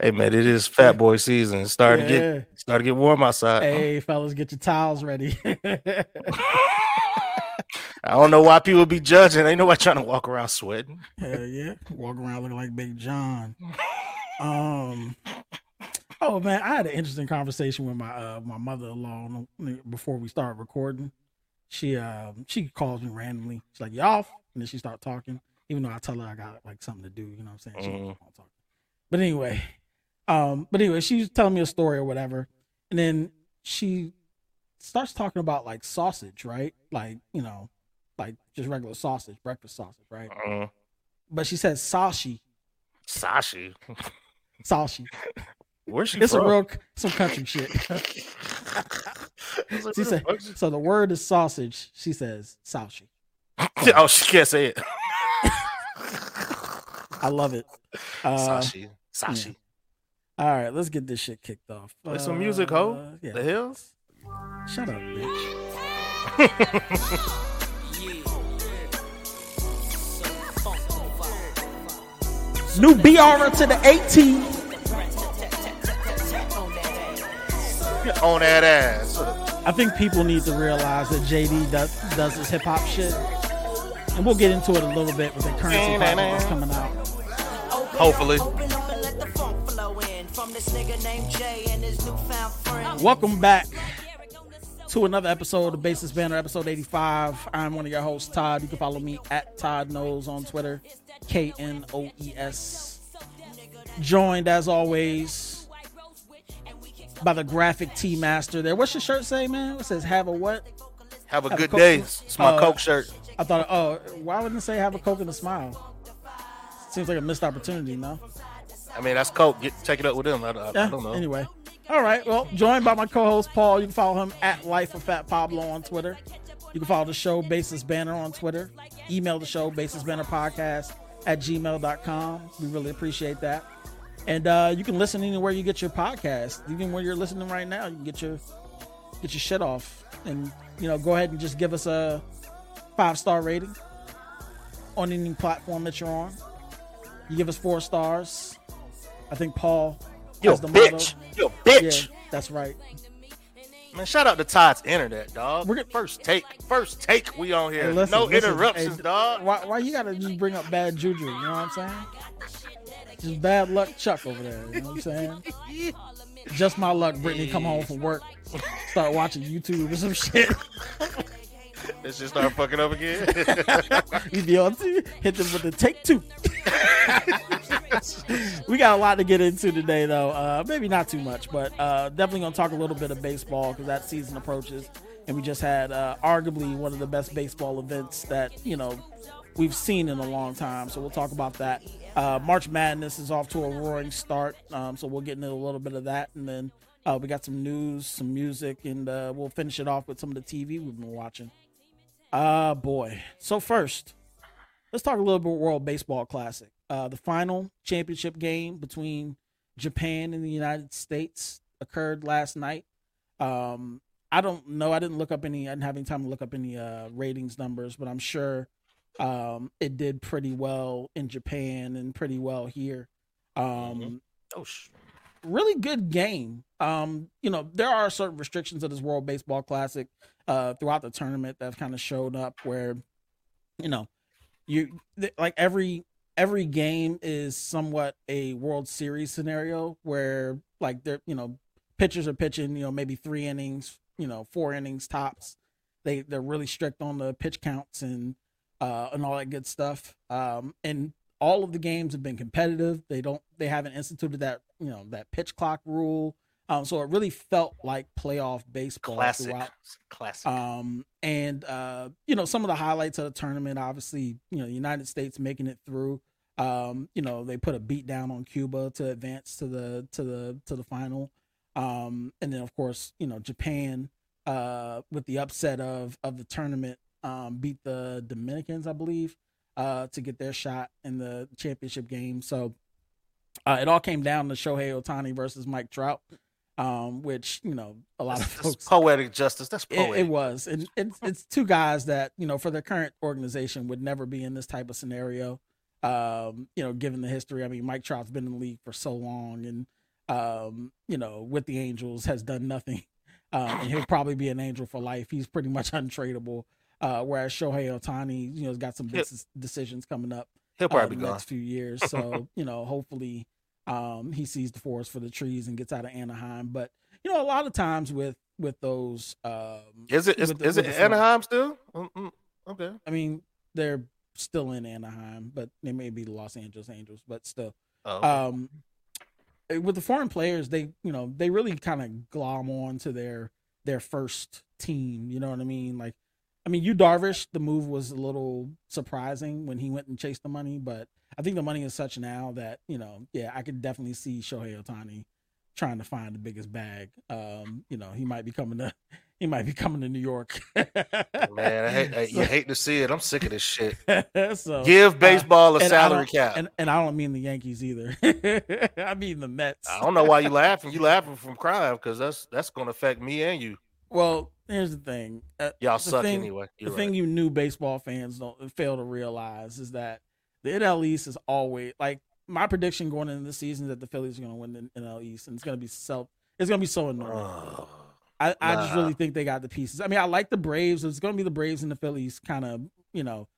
Hey man, it is Fat Boy season. It's starting to get starting to get warm outside. Hey, fellas, get your towels ready. I don't know why people be judging. Ain't nobody trying to walk around sweating. Hell yeah, walk around looking like Big John. Um. Oh man, I had an interesting conversation with my uh, my mother in law before we started recording. She um she calls me randomly. She's like, Y'all And then she start talking, even though I tell her I got like something to do. You know what I'm saying? She talk. But anyway, um, but anyway, she was telling me a story or whatever, and then she starts talking about like sausage, right? Like you know, like just regular sausage, breakfast sausage, right? Uh, But she says sashi, Sashi. sashi. Where's she It's from? a real some country shit. Like, she said so. The word is sausage. She says sashi. oh, she can't say it. I love it. Uh, Sashi. Sashi. All right, let's get this shit kicked off. Play some music, ho. Uh, Yeah. The hills. Shut up, bitch. New BR to the 18. On that ass. I think people need to realize that JD does, does his hip hop shit. And we'll get into it a little bit with the currency project that's coming out. Hopefully. Welcome back to another episode of Baseless Banter, episode 85. I'm one of your hosts, Todd. You can follow me at Todd Knows on Twitter, K N O E S. Joined as always by the graphic T Master there. What's your shirt say, man? It says have a what? Have a Have good Coke- day. It's my uh, Coke shirt. I thought, oh, why wouldn't it say have a Coke and a smile? Seems like a missed opportunity, no? I mean, that's Coke. Get, check it up with them. I, I, I don't know. Anyway. All right. Well, joined by my co-host Paul. You can follow him at Life of Fat Pablo on Twitter. You can follow the show Baseless Banter on Twitter. Email the show Baseless Banter Podcast at gmail.com. We really appreciate that. And uh, you can listen anywhere you get your podcast. Even where you're listening right now, you can get your get your shit off. And you know, go ahead and just give us a five star rating on any platform that you're on. You give us four stars. I think Paul You a has the bitch. You a bitch. Yeah, that's right. Man, shout out to Todd's Internet, dog. We're gonna- first take. First take. We on here. Hey, listen, no listen, interruptions, hey, dog. Why, why you gotta just bring up bad juju? You know what I'm saying? Just bad luck, Chuck over there. You know what I'm saying? Just my luck. Brittany come home from work, start watching YouTube or some shit. Let's just start fucking up again. We be on to hit them with the take two. we got a lot to get into today, though. Uh, maybe not too much, but uh, definitely gonna talk a little bit of baseball because that season approaches, and we just had uh, arguably one of the best baseball events that you know we've seen in a long time. So we'll talk about that. Uh, March Madness is off to a roaring start, um, so we'll get into a little bit of that, and then uh, we got some news, some music, and uh, we'll finish it off with some of the TV we've been watching. Ah, boy. So first, let's talk a little bit World Baseball Classic. Uh, the final championship game between Japan and the United States occurred last night. Um, I don't know. I didn't look up any. I didn't have any time to look up any uh, ratings numbers, but I'm sure um, it did pretty well in Japan and pretty well here. Um, oh, sh- really good game. Um, you know, there are certain restrictions of this World Baseball Classic uh throughout the tournament that kind of showed up where you know, you th- like every every game is somewhat a World Series scenario where like they're, you know, pitchers are pitching, you know, maybe 3 innings, you know, 4 innings tops. They they're really strict on the pitch counts and uh and all that good stuff. Um and all of the games have been competitive. They don't they haven't instituted that, you know, that pitch clock rule. Um so it really felt like playoff baseball classic. throughout Classic. um, and uh, you know, some of the highlights of the tournament, obviously, you know, United States making it through. Um, you know, they put a beat down on Cuba to advance to the to the to the final. Um, and then of course, you know, Japan uh with the upset of of the tournament, um, beat the Dominicans, I believe, uh, to get their shot in the championship game. So uh, it all came down to Shohei Ohtani versus Mike Trout. Um, which you know a lot That's, of folks poetic justice. That's it, poetic. it was, and it's it's two guys that you know for their current organization would never be in this type of scenario. Um, you know, given the history, I mean, Mike Trout's been in the league for so long, and um, you know, with the Angels has done nothing, um, and he'll probably be an Angel for life. He's pretty much untradeable. Uh, whereas Shohei Ohtani, you know, has got some big decisions coming up. He'll probably uh, be next few years. So you know, hopefully, um, he sees the forest for the trees and gets out of Anaheim. But you know, a lot of times with with those, um, is it is, with is it Anaheim still? Mm-mm. Okay, I mean, they're still in Anaheim, but they may be the Los Angeles Angels, but still. oh, okay. Um, with the foreign players, they you know they really kind of glom on to their their first team. You know what I mean? Like, I mean, you Darvish, the move was a little surprising when he went and chased the money, but I think the money is such now that you know, yeah, I could definitely see Shohei Ohtani trying to find the biggest bag. Um, you know, he might be coming to he might be coming to New York. man, I hate, I, you hate to see it. I'm sick of this shit. so Give baseball a salary cap. and and I don't mean the Yankees either. I mean the Mets. I don't know why you laughing. You laughing from crying because that's that's gonna affect me and you. Well, here's the thing. Uh, Y'all the suck thing- anyway. The You're thing right. you new baseball fans don't fail to realize is that the NL East is always like my prediction going into the season is that the Phillies are going to win the NL East, and it's going to be so it's going to be so annoying. I, I just really think they got the pieces. I mean, I like the Braves. It's going to be the Braves and the Phillies, kind of you know,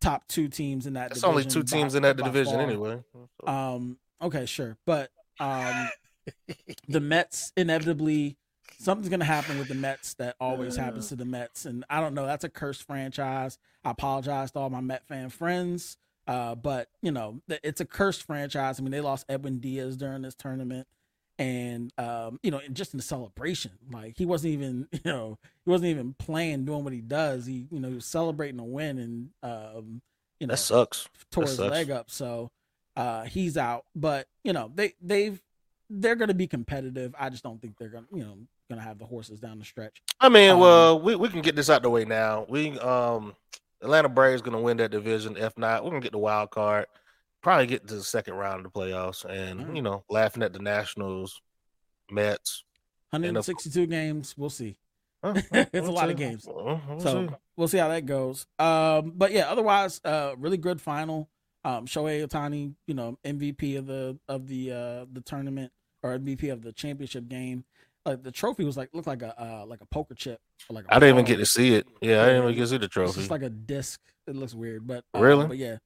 top two teams in that. It's only two teams by- in that division far. anyway. Um. Okay, sure, but um, the Mets inevitably something's gonna happen with the Mets that always happens to the Mets, and I don't know. That's a cursed franchise. I apologize to all my Met fan friends, uh, but you know it's a cursed franchise. I mean, they lost Edwin Diaz during this tournament, and um, you know, and just in the celebration, like he wasn't even, you know, he wasn't even playing, doing what he does. He, you know, he was celebrating a win, and um, you know, that sucks. tore That his sucks. leg up, so uh, he's out. But you know, they they've they're going to be competitive. I just don't think they're going to you know going to have the horses down the stretch. I mean, Um, well, we, we can get this out the way now. We um Atlanta Braves gonna win that division. If not, we're gonna get the wild card. Probably get to the second round of the playoffs, and Alright. you know, laughing at the Nationals, Mets. of- 162 games. We'll see. Huh, It's a we'll lot of games. We'll- we'll So see. we'll see how that goes. Um, but yeah, otherwise, uh, really good final. Um, Shohei Ohtani, you know, MVP of the of the uh the tournament or MVP of the championship game. Like the trophy was like looked like a uh, like a poker chip. Or like a I didn't even get to see it. Yeah, I didn't even get to see the trophy. It's trophy. just like a disc. It looks weird, but uh, Really? But yeah,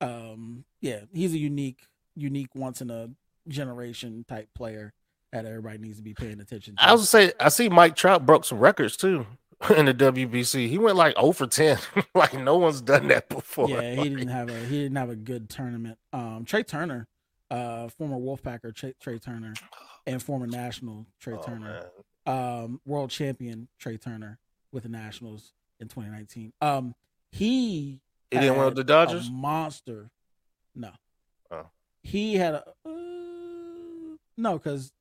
um, yeah, he's a unique, unique, once in a generation type player that everybody needs to be paying attention to. I was gonna say I see Mike Trout broke some records too in the WBC. He went like 0 for 10. like no one's done that before. yeah, he didn't have a he didn't have a good tournament. Um, Trea Turner, uh, former Wolfpacker Trea, Trea Turner, and former National Trea oh, Turner, um, world champion Trea Turner with the Nationals in 2019. Um, he He didn't with the Dodgers. A monster. No. Oh. He had a uh, no, because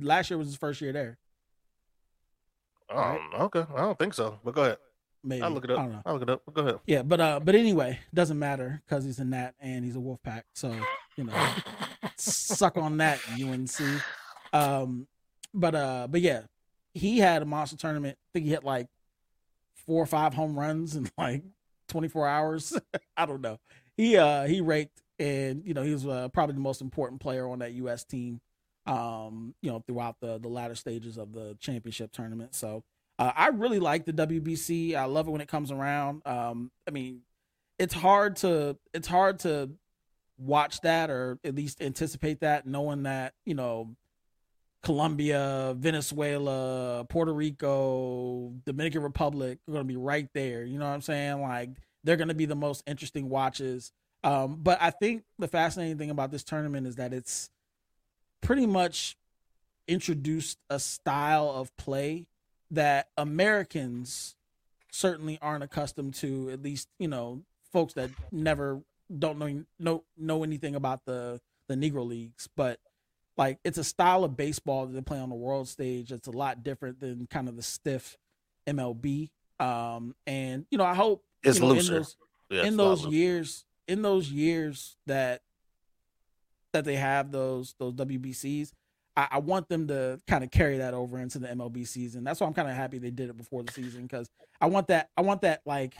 last year was his first year there. Oh, okay. I don't think so. But go ahead. Maybe I'll look it up. I don't know. I'll look it up. Go ahead. Yeah, but uh, but anyway, doesn't matter because he's a Nat and he's a Wolfpack. So you know, suck on that UNC. Um, but uh, but yeah, he had a monster tournament. I think he hit like four or five home runs in like 24 hours. I don't know. He uh he raked and you know he was uh, probably the most important player on that U.S. team. Um, you know throughout the the latter stages of the championship tournament. So uh, I really like the WBC. I love it when it comes around. Um, I mean, it's hard to it's hard to watch that or at least anticipate that, knowing that you know Colombia, Venezuela, Puerto Rico, Dominican Republic are going to be right there. You know what I'm saying? Like they're going to be the most interesting watches. Um, but I think the fascinating thing about this tournament is that it's pretty much introduced a style of play that Americans certainly aren't accustomed to. At least you know folks that never don't know know know anything about the the Negro leagues, but like it's a style of baseball that they play on the world stage. It's a lot different than kind of the stiff MLB. Um, and you know, I hope It's you know, looser. in those Yeah, in those years in those years that that they have those those WBCs, I, I want them to kind of carry that over into the MLB season. That's why I'm kind of happy they did it before the season because I want that I want that like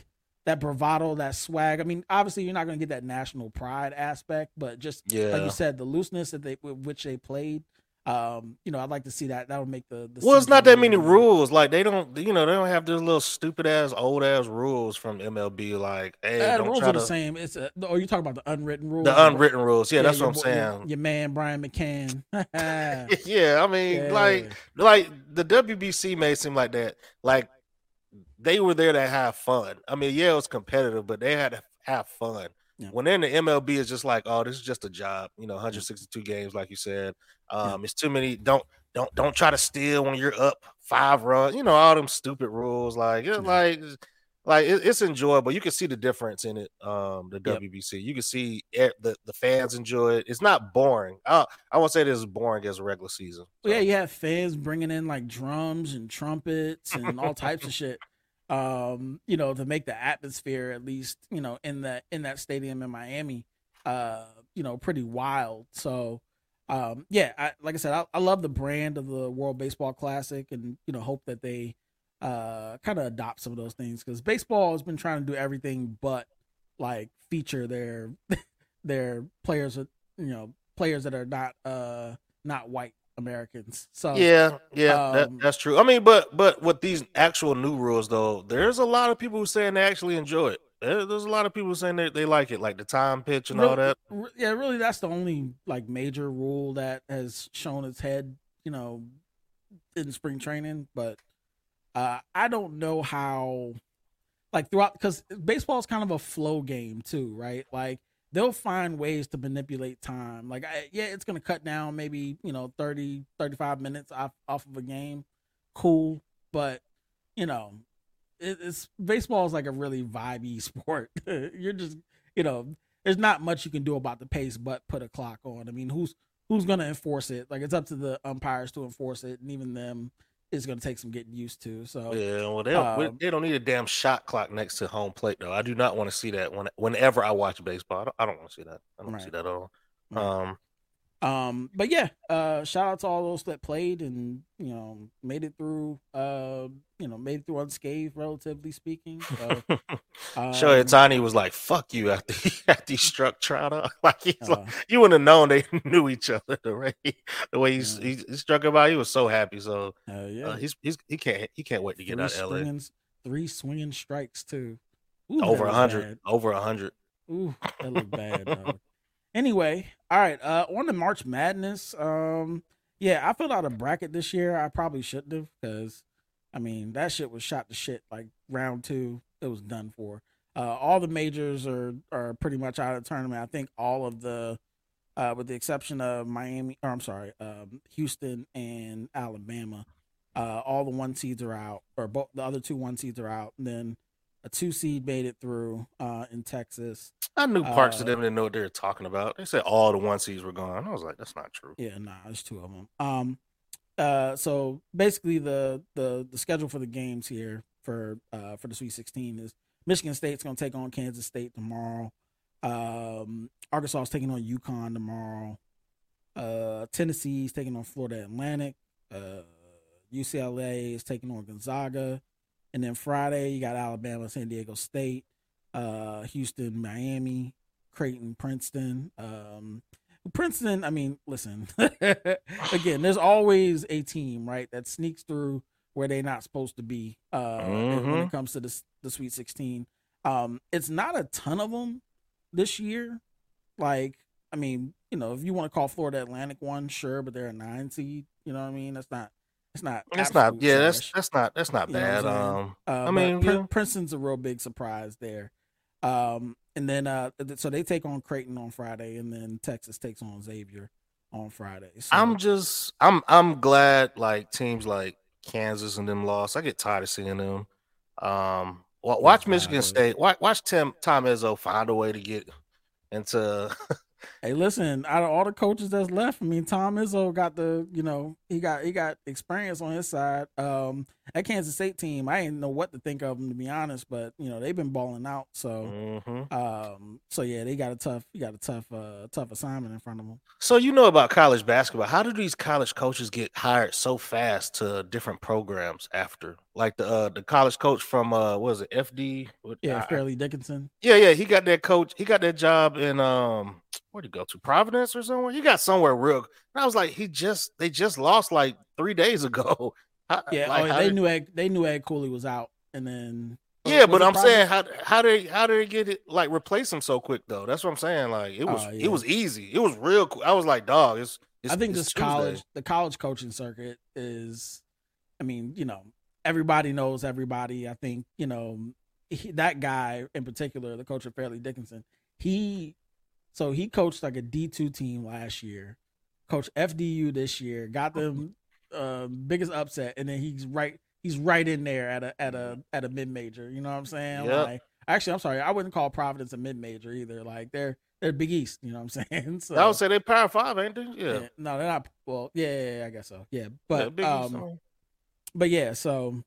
that bravado, that swag. I mean, obviously, you're not going to get that national pride aspect, but just Yeah. like you said, the looseness that they with which they played. Um, you know, I'd like to see that. That would make the. the Well, it's not that many rules. Like they don't, you know, they don't have those little stupid ass, old ass rules from MLB. Like, hey, Uh, the rules try are the to same. It's a, or you talk about the unwritten rules. the unwritten rules. Yeah, that's your what I'm boy- your- saying. Your, man Brian McCann. yeah, yeah, I mean, like, like the WBC may seem like that. Like they were there to have fun. I mean, yeah, it was competitive, but they had to have fun. Yeah. When they're in the MLB, it's just like, oh, this is just a job. You know, 162 games, like you said. Um, it's too many. Don't don't don't try to steal when you're up five runs. You know, all them stupid rules. Like, it's Yeah. like. Like it- it's enjoyable. You can see the difference in it. Um, the Yep. WBC. You can see e- the the fans enjoy it. It's not boring. I I won't say it is boring as a regular season. Well, yeah, you have fans bringing in like drums and trumpets and all types of shit. Um, you know, to make the atmosphere at least, you know, in that in that stadium in Miami, uh, you know, pretty wild. So, um, yeah, I, like I said, I, I love the brand of the World Baseball Classic, and you know, hope that they uh kind of adopt some of those things because baseball has been trying to do everything but like feature their their players, you know, players that are not uh not white Americans. So yeah, yeah, um, that, that's true. I mean, but but with these actual new rules though, there's a lot of people who saying they actually enjoy it. There- There's a lot of people saying they, they like it, like the time pitch and all that. re- yeah, really, that's the only like major rule that has shown its head, you know, in spring training. But uh, I don't know how, like throughout, because baseball is kind of a flow game too, right? Like they'll find ways to manipulate time. Like, I, yeah, it's gonna cut down maybe you know 30, 35 minutes off off of a game, cool, but you know, it, it's baseball is like a really vibey sport. You're just, you know, there's not much you can do about the pace but put a clock on. I mean, who's who's going to enforce it? Like it's up to the umpires to enforce it, and even them is going to take some getting used to. So Yeah, well, they don't, Um, they don't need a damn shot clock next to home plate though. I do not want to see that when whenever I watch baseball. I don't, I don't want to see that. I don't want to see that at all. Right. Um, Um, but yeah, uh, shout out to all those that played and you know made it through. Uh, you know, made it through unscathed, relatively speaking. So, um, was like, "Fuck you" after he, after he struck Trout. Like he's like, uh, you wouldn't have known they knew each other the way he, the way he, Yeah. he, he struck him out. He was so happy. So uh, yeah, uh, he's he's he can't he can't wait to get three out of LA. swinging, three swinging strikes too. Ooh, Over a hundred, over a hundred. Ooh, that looked bad. Anyway, all right. Uh, on the March Madness. Um, yeah, I filled out a bracket this year. I probably shouldn't have because, I mean, that shit was shot to shit. Like round two, it was done for. Uh, all the majors are are pretty much out of the tournament. I think all of the, uh, with the exception of Miami, or I'm sorry, um, Houston and Alabama, uh, all the one seeds are out, or both the other two one seeds are out. And then a two seed made it through uh, in Texas. I knew parts of Uh, them didn't know what they were talking about. They said all the one seeds were gone. I was like, that's not true. Yeah, nah, there's two of them. Um, uh, so basically the the the schedule for the games here for uh for the Sweet 16 is Michigan State's gonna take on Kansas State tomorrow. Um, Arkansas is taking on UConn tomorrow. Uh, Tennessee's taking on Florida Atlantic. Uh, UCLA is taking on Gonzaga, and then Friday you got Alabama, San Diego State, uh, Houston, Miami, Creighton, Princeton. Um, Princeton, I mean, listen, again, there's always a team, right, that sneaks through where they're not supposed to be uh, when Mhm. it comes to the, the Sweet 16. Um, it's not a ton of them this year. Like, I mean, you know, if you want to call Florida Atlantic one, sure, but they're a nine seed. You know what I mean? That's not. It's not. That's not. Yeah, that's trash. that's not that's not You bad. Um, Uh, I mean, yeah. Princeton's a real big surprise there. Um, and then uh, so they take on Creighton on Friday, and then Texas takes on Xavier on Friday. So, I'm just I'm I'm glad like teams like Kansas and them lost. I get tired of seeing them. Um, watch Michigan State. Watch watch Tim Tom Izzo find a way to get into. hey, listen, out of all the coaches that's left, I mean, Tom Izzo got the, you know, he got he got experience on his side. Um, that Kansas State team, I didn't know what to think of them to be honest, but you know they've been balling out. So, Mhm. um, so yeah, they got a tough, you got a tough, uh, tough assignment in front of them. So you know about college basketball. How do these college coaches get hired so fast to different programs after? Like the uh, the college coach from uh what was it FD? Yeah, I- Fairleigh Dickinson. yeah, yeah. He got that coach. He got that job in um where'd he go to Providence or somewhere? He got somewhere real. And I was like, he just they just lost like three days ago. How- Yeah, oh, like, oh, they did- knew Ed, they knew Ed Cooley was out, and then Yeah, but I'm saying how how did how did they get it like replace him so quick though? That's what I'm saying. Like it was Oh, yeah. it was easy. It was real. Cool. I was like, dog. It's, it's I think this college, the college coaching circuit is, I mean, you know, everybody knows everybody. I think you know he, that guy in particular, the coach of Fairleigh Dickinson. He, so he coached like a D two team last year, coached FDU this year, got them mm-hmm. Uh, biggest upset, and then he's right. He's right in there at a at a at a mid major. You know what I'm saying? Yep. Like, actually, I'm sorry, I wouldn't call Providence a mid major either. Like they're they're Big East. You know what I'm saying? So I would say they're power five, ain't they? Yeah. yeah. No, they're not. Well, yeah, yeah, yeah, I guess so. Yeah, Yeah, but East, um, but yeah, so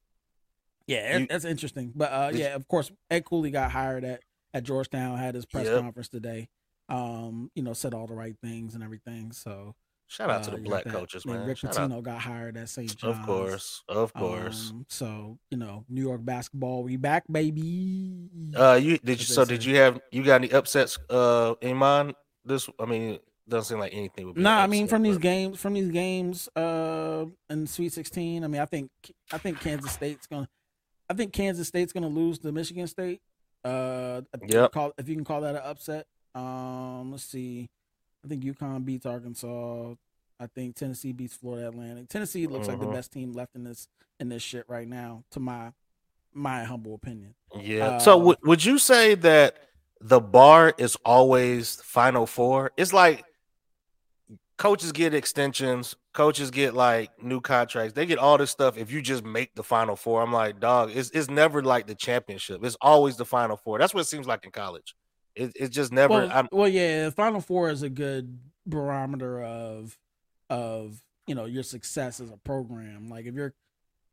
yeah, You- that's interesting. But uh, yeah, of course, Ed Cooley got hired at at Georgetown, had his press Yep. conference today. Um, you know, said all the right things and everything. So Shout out to uh, the black that. coaches, man. Rick Shout out. Pitino got hired at St. John's. Of course, of course. Um, so you know, New York basketball, we back, baby. uh, you did you? So did you have you got any upsets uh in mind? This, I mean, doesn't seem like anything would be. No, an I mean from these games, from these games, uh, in Sweet Sixteen. I mean, I think I think Kansas State's gonna, I think Kansas State's gonna lose to Michigan State. Uh, if you Yep. Call if you can call that an upset. Um, let's see. I think UConn beats Arkansas. I think Tennessee beats Florida Atlantic. Tennessee looks like the Mhm. best team left in this in this shit right now, to my my humble opinion. Yeah. so Uh, would would you say that the bar is always Final Four? It's like coaches get extensions, coaches get like new contracts. They get all this stuff if you just make the Final Four. I'm like, dog, it's it's never like the championship. It's always the Final Four. That's what it seems like in college. It, it's just never. Well, I'm, well, yeah, Final Four is a good barometer of of you know your success as a program. Like if you're,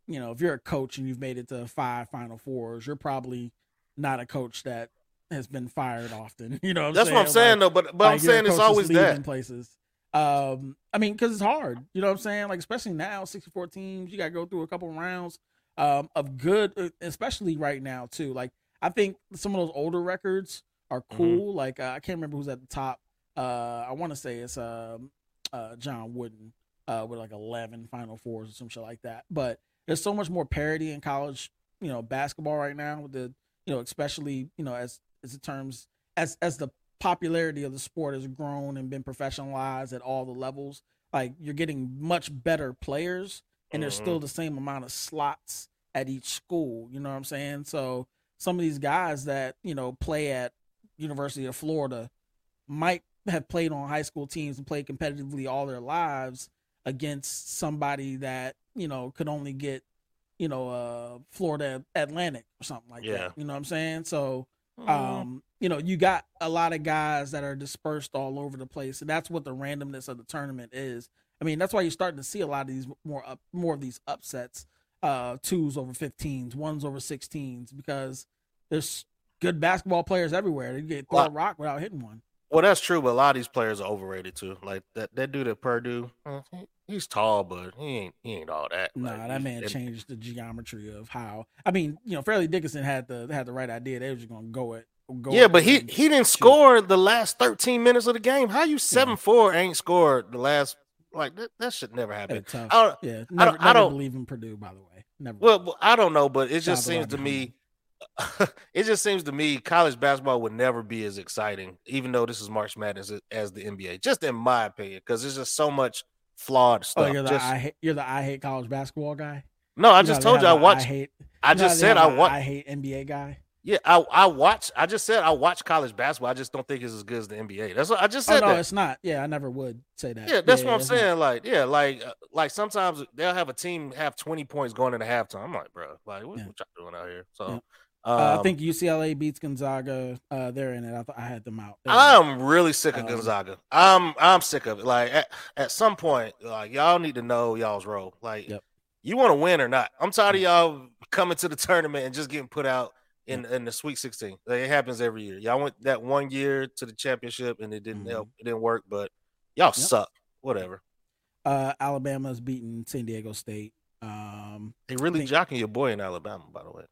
you know, if you're a coach and you've made it to five Final Fours, you're probably not a coach that has been fired often. You know, what I'm that's what I'm Like- saying though. But but I'm like a saying it's always that. places. Um, I mean, because it's hard. You know what I'm saying? Like especially now, 64 teams, you got to go through a couple rounds um, of good, especially right now too. Like I think some of those older records are Mm-hmm. cool. Like uh, I can't remember who's at the top. Uh, I want to say it's um, uh, John Wooden uh, with like 11 Final Fours or some shit like that. But there's so much more parity in college, you know, basketball right now with the, you know, especially you know as as the terms as as the popularity of the sport has grown and been professionalized at all the levels. Like you're getting much better players, and there's Mhm. still the same amount of slots at each school. You know what I'm saying? So some of these guys that you know play at University of Florida might have played on high school teams and played competitively all their lives against somebody that you know could only get you know uh Florida Atlantic or something like Yeah. that. You know what I'm saying? So um you know you got a lot of guys that are dispersed all over the place and that's what the randomness of the tournament is i mean that's why you're starting to see a lot of these more up more of these upsets uh twos over 15s ones over 16s because there's good basketball players everywhere they get throw a rock without hitting one Well, that's true, but a lot of these players are overrated too. Like that that dude at Purdue, uh, he's tall, but he ain't he ain't all that. nah Like, that man and- changed the geometry of how i mean you know fairleigh dickinson had the had the right idea they were just gonna go it go Yeah, but he he didn't shoot. score the last 13 minutes of the game. How you seven four ain't scored the last like that, that should never happen. I don't, yeah I don't- I don't- believe in purdue by the way never well, I don't know, but it just seems to me it just seems to me college basketball would never be as exciting, even though this is March Madness as, the NBA. Just in my opinion, because there's just so much flawed Oh, stuff. you're the Just- I hate you're the I hate college basketball guy. no, I You just told you I watched. I hate. I just said I the watched. I hate NBA guy. Yeah, I I watch. I just said I watch college basketball. I just don't think it's as good as the NBA. That's what I just Oh said. no, that. it's not. Yeah, I never would say that. Yeah, that's what I'm it's not. saying. Like, yeah, like, uh, like sometimes they'll have a team have 20 points going into halftime. I'm like, bro, like, what, Yeah. what y'all doing out here? So, Yeah. Um, Uh, I think UCLA beats Gonzaga. Uh, they're in it. I, th- I had them out. They're. I'm really sick of um, Gonzaga. I'm I'm sick of it. Like, at, at some point, like, y'all need to know y'all's role. Like, Yep. You want to win or not? I'm tired of y'all coming to the tournament and just getting put out in in the Sweet 16. Like, it happens every year. Y'all went that one year to the championship and it didn't Mm-hmm. help. It didn't work. But y'all suck. Whatever. Uh, Alabama's beating San Diego State. Um, They really think- jocking your boy in Alabama, by the way.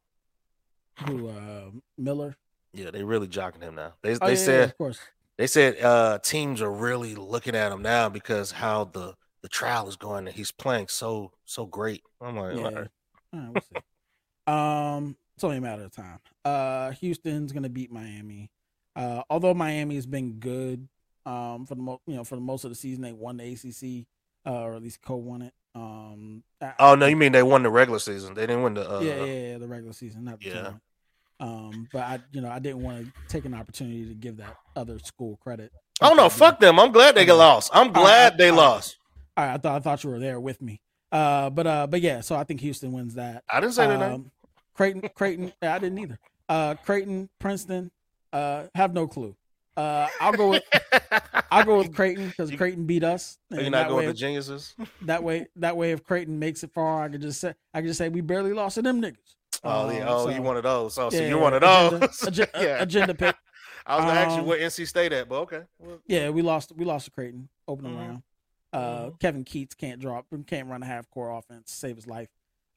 Who uh, Miller? Yeah, they really jocking him now. They Oh, they yeah, yeah, said of course. they said uh teams are really looking at him now because how the the trial is going and he's playing so so great. I'm like, Yeah. all right. All right, we'll see. um, it's only a matter of time. Uh, Houston's gonna beat Miami. Uh, although Miami has been good, um, for the mo- you know for the most of the season, they won the ACC, uh, or at least co-won it. Um, I- Oh no, you mean they won the regular season? They didn't win the. Uh, yeah, yeah, yeah, the regular season, not the yeah. tournament. Um, but I, you know, I didn't want to take an opportunity to give that other school credit. Oh no, fuck them. I'm glad they got lost. I'm glad they all right. lost. All right, I thought I thought you were there with me. Uh, but uh, but yeah, so I think Houston wins that. I didn't say that. Um, Creighton, Creighton. I didn't either. Uh, Creighton, Princeton. Uh, have no clue. Uh, I'll go with I'll go with Creighton because Creighton beat us. Are you and not going to geniuses? that way, that way, if Creighton makes it far, I could just say I could just say we barely lost to them niggas. Oh, yeah. Um, oh, so- you one of those. Oh, so yeah, you're one of agenda- those. yeah. agenda pick. I was gonna ask you um, where NC State at, but okay. Well, Yeah, we lost. We lost to Creighton opening Mhm. round. Uh, Kevin Keatts can't drop, can't run a half court offense, save his life.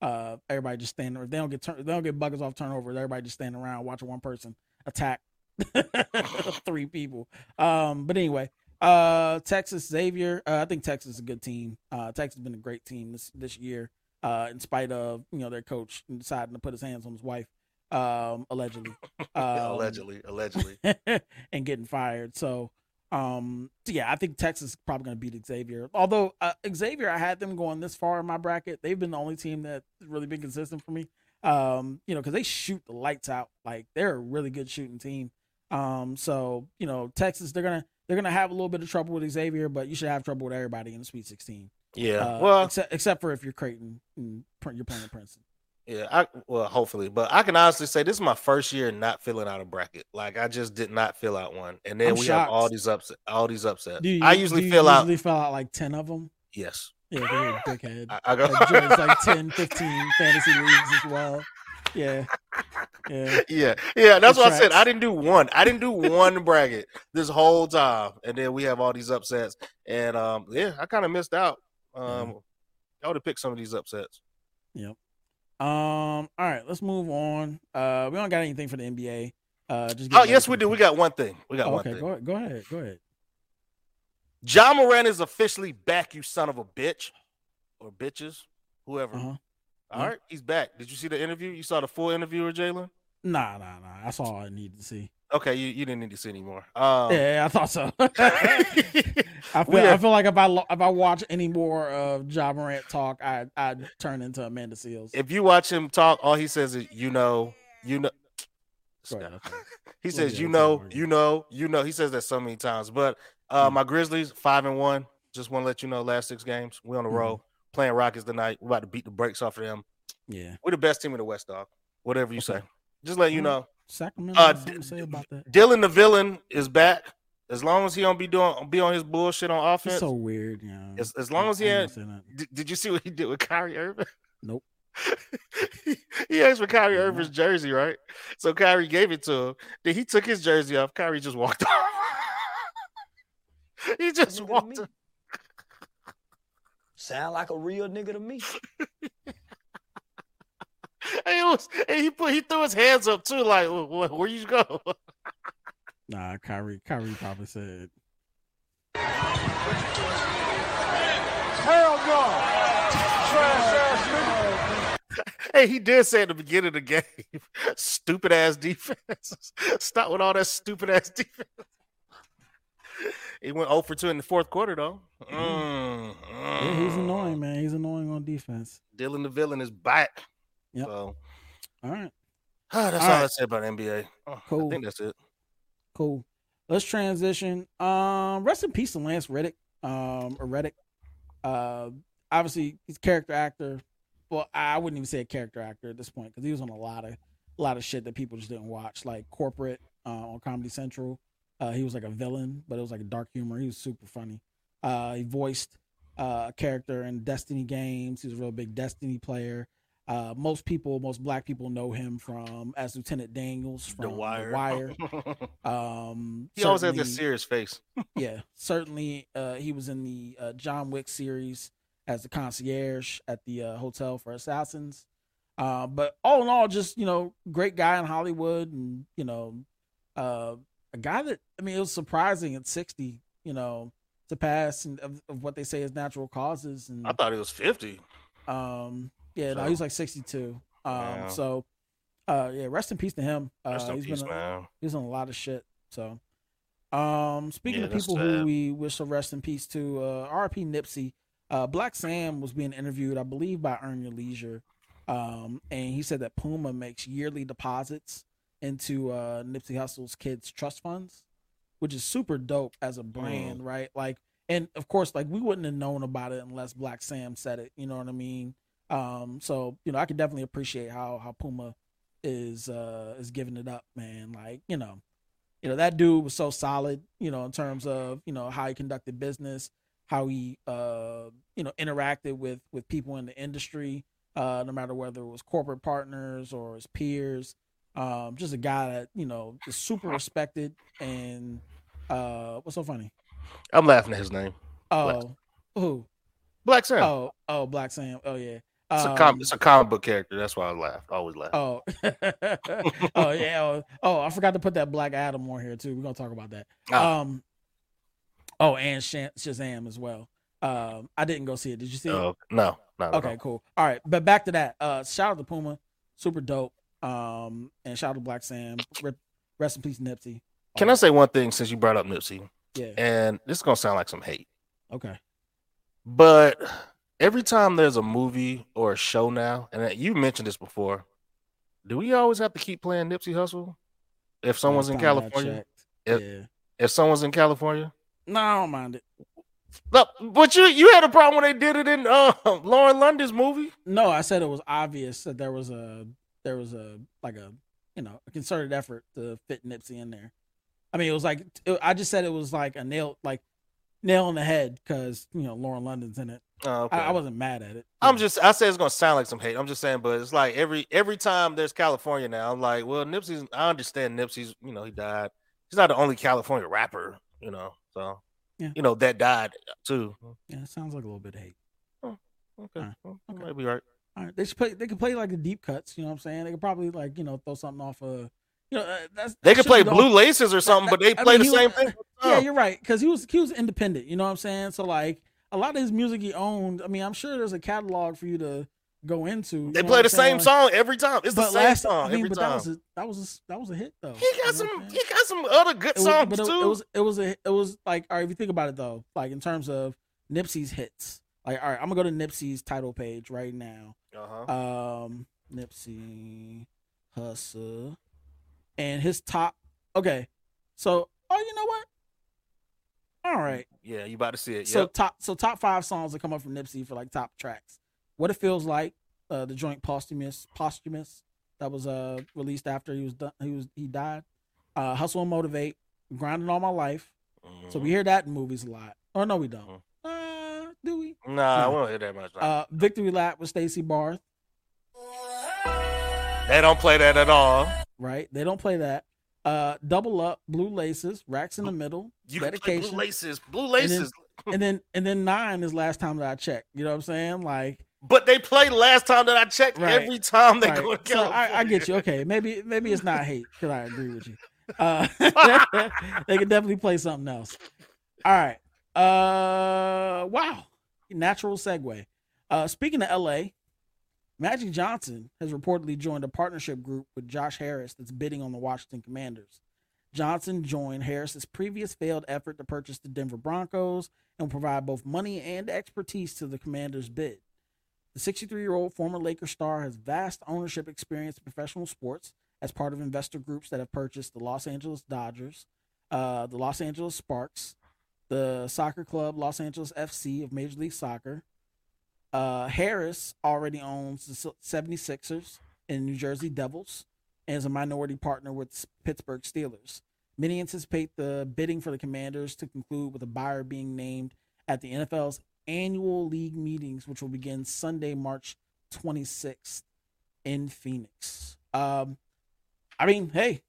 Uh, everybody just standing. If they don't get turn, they don't get buckets off turnovers. Everybody just standing around watching one person attack three people. Um, but anyway, uh, Texas Xavier. Uh, I think Texas is a good team. Uh, Texas has been a great team this this year. Uh, in spite of you know their coach deciding to put his hands on his wife, um, allegedly. Um, allegedly, allegedly. and getting fired. So, um, so yeah, I think Texas is probably going to beat Xavier. Although uh, Xavier, I had them going this far in my bracket. They've been the only team that's really been consistent for me. Um, you know, because they shoot the lights out. Like they're a really good shooting team. Um, so you know, Texas, they're gonna they're gonna have a little bit of trouble with Xavier, but you should have trouble with everybody in the Sweet Sixteen. Yeah. Uh, well, except except for if you're Creighton and you're playing Princeton. yeah. I well, hopefully, but I can honestly say this is my first year not filling out a bracket. Like I just did not fill out one, and then I'm we have all these upset, all these upsets. You, I usually do fill out. usually fill out like ten of them. Yes. Yeah, dickhead. I, I go. Like like 10, 15 fantasy leagues as well. Yeah. Yeah. yeah, yeah. That's It what I said. I didn't do one. I didn't do one bracket this whole time, and then we have all these upsets. And um, yeah, I kind of missed out. Um, I would have picked some of these upsets. Yep. Um, all right, let's move on. Uh we don't got anything for the NBA. Uh just Oh yes, we do. We got one thing. We got Oh, one okay, thing. go ahead. Go ahead. Go ahead. Ja Morant is officially back. You son of a bitch, or bitches, whoever. Uh-huh. All yeah. right, he's back. Did you see the interview? You saw the full interview with Jalen? Nah, nah, nah. That's all I needed to see. Okay, you, you didn't need to see anymore. Um, yeah, I thought so. I feel I feel like if I if I watch any more of Ja Morant talk, I I'd turn into Amanda Seales. if you watch him talk, all he says is, "You know, you know." Ahead, okay. He says, get "You know, you know, you know." He says that so many times. But uh, Mm. my Grizzlies five and one. Just want to let you know, last six games we on the Mhm. road playing Rockets tonight. We're about to beat the brakes off of them. Yeah. We're the best team in the West, dog. Whatever you say. Just let you know. Sacramento Uh, has something say about that. Dillon the villain is back. As long as he don't be doing be on his bullshit on It's offense. so weird, you know. as, as long as he I had, gonna say nothing. did, did you see what he did with Kyrie Irving? Nope. he, he asked for Kyrie Did Irving's jersey, right? So Kyrie gave it to him. Then he took his jersey off. Kyrie just walked off. he just walked. off. Sound like a real nigga to me. And, was, and he put he threw his hands up too, like "Wh- wh- where you go? Nah, Kyrie. Kyrie probably said. Hell no. Trash ass nigga. hey, he did say at the beginning of the game, stupid ass defense. Stop with all that stupid ass defense. He went 0 for 2 in the fourth quarter, though. Mm, Yeah, he's mm. annoying, man. He's annoying on defense. Dillon the villain is back. Yep. So All right, that's All all, I right. say about NBA. Oh, Cool. I think that's it. cool. Let's transition. Um, rest in peace to Lance Reddick. Um, or Reddick. Uh, obviously he's a character actor. Well, I wouldn't even say a character actor at this point because he was on a lot of a lot of shit that people just didn't watch, like Corporate uh, on Comedy Central. Uh, he was like a villain, but it was like a dark humor. He was super funny. Uh, he voiced uh, a character in Destiny games. He was a real big Destiny player. Uh, most people, most black people know him from as Lieutenant Daniels from The Wire. Wire. Um, he always had this serious face. yeah, certainly. Uh, he was in the uh, John Wick series as the concierge at the uh, hotel for assassins. Uh, but all in all, just you know, great guy in Hollywood, and you know, uh, a guy that I mean, it was surprising at sixty, you know, to pass and of, of what they say is natural causes, and I thought he was 50. um, yeah, no, So- he was like sixty-two. Um, Wow. so, uh, yeah, rest in peace to him. Uh, Rest in he's peace, been a, man. He's on a lot of shit. So, um, speaking Yeah, of people who we wish a rest in peace to, uh, R.P. Nipsey. Uh, Blacc Sam was being interviewed, I believe, by Earn Your Leisure, um, and he said that Puma makes yearly deposits into uh, Nipsey Hussle's kids' trust funds, which is super dope as a brand, right? Like, and of course, like we wouldn't have known about it unless Blacc Sam said it. You know what I mean? Um, so you know, I can definitely appreciate how how Puma is uh is giving it up, man. Like, you know, you know, that dude was so solid, you know, in terms of, you know, how he conducted business, how he uh, you know, interacted with with people in the industry, uh, no matter whether it was corporate partners or his peers. Um, just a guy that, you know, is super respected and uh what's so funny? I'm laughing at his name. Black Oh, who? Blacc Sam. Oh, oh, Blacc Sam. Oh yeah. it's, a com- Um, it's a comic book character. That's why I laugh. I always laugh. Oh, oh yeah. Oh, oh, I forgot to put that Black Adam on here too. We're gonna talk about that. Ah. Um. Oh, and Sha- Shazam as well. Um, I didn't go see it. Did you see it? Oh, no, no. no, Okay, no. cool. All right, but back to that. Uh, shout out to Puma, super dope. Um, and shout out to Blacc Sam. Re- Rest in peace, Nipsey. Can I say one thing since you brought up Nipsey? Yeah. And this is gonna sound like some hate, Okay. but every time there's a movie or a show now, and you mentioned this before, do we always have to keep playing Nipsey Hussle if someone's in Last time I California? If- yeah. If someone's in California, No, I don't mind it. no, but you you had a problem when they did it in uh, Lauren London's movie. No, I said it was obvious that there was a there was a like a you know a concerted effort to fit Nipsey in there. I mean, it was like it, I just said it was like a nail like nail in the head because you know Lauren London's in it. Oh, okay. I, I wasn't mad at it. I'm just I say it's gonna sound like some hate. I'm just saying, but it's like every every time there's California now, I'm like, well, Nipsey's I understand Nipsey's, you know, he died. He's not the only California rapper, you know. So Yeah. you know, that died too. yeah, it sounds like a little bit of hate. Oh, okay. Alright, well, okay. might be right. All right, they should play. They could play like the deep cuts. You know what I'm saying? They could probably like you know throw something off of. You know, uh, that's They that could play Blue Laces or something, but they I play mean, the same was- thing. Yeah, you're right. Because he was he was independent. You know what I'm saying? So like a lot of his music he owned. I mean, I'm sure there's a catalog for you to go into. They play the same song every time. It's the same last, song I mean, every but time. that was a, that was a, that was a hit though. he You know got some. He got some other good was, songs but it, too. it was it was a it was like all right. If you think about it though, like in terms of Nipsey's hits, like all right, I'm gonna go to Nipsey's title page right now. Uh-huh. Um, Nipsey Hussle, and his top. Okay, so oh, you know what? All right. Yeah, you about to see it. So top so top five songs that come up from Nipsey for like top tracks. What it feels like, uh, the joint posthumous posthumous that was uh released after he was done he was he died. Uh, Hustle and Motivate, Grinding All My Life. So we Mhm. hear that in movies a lot. Or no, we don't. Mhm. Uh, do we? Nah, I won't hear that much. Uh, Victory Lap with Stacy Barthe. they don't play that at all. Right? They don't play that. Uh, Double Up, Blue Laces, Racks in the Middle, You can play Dedication, blue laces, blue laces. and then and then Nine is last time that I checked. You know what I'm saying? Like. But they play last time that I checked. Right. Every time they Right. go to So I, I get you. Okay, maybe maybe it's not hate because I agree with you. Uh, they can definitely play something else. All right. Uh, wow. Natural segue. Uh, speaking of LA, Magic Johnson has reportedly joined a partnership group with Josh Harris that's bidding on the Washington Commanders. Johnson joined Harris's previous failed effort to purchase the Denver Broncos and will provide both money and expertise to the Commanders' bid. The 63 year old former Laker star has vast ownership experience in professional sports as part of investor groups that have purchased the Los Angeles Dodgers, uh, the Los Angeles Sparks, the soccer club Los Angeles FC of Major League Soccer. Uh, Harris already owns the 76ers and New Jersey Devils and is a minority partner with Pittsburgh Steelers. Many anticipate the bidding for the Commanders to conclude with a buyer being named at the NFL's annual league meetings, which will begin Sunday, March 26th in Phoenix. Um, I mean, hey,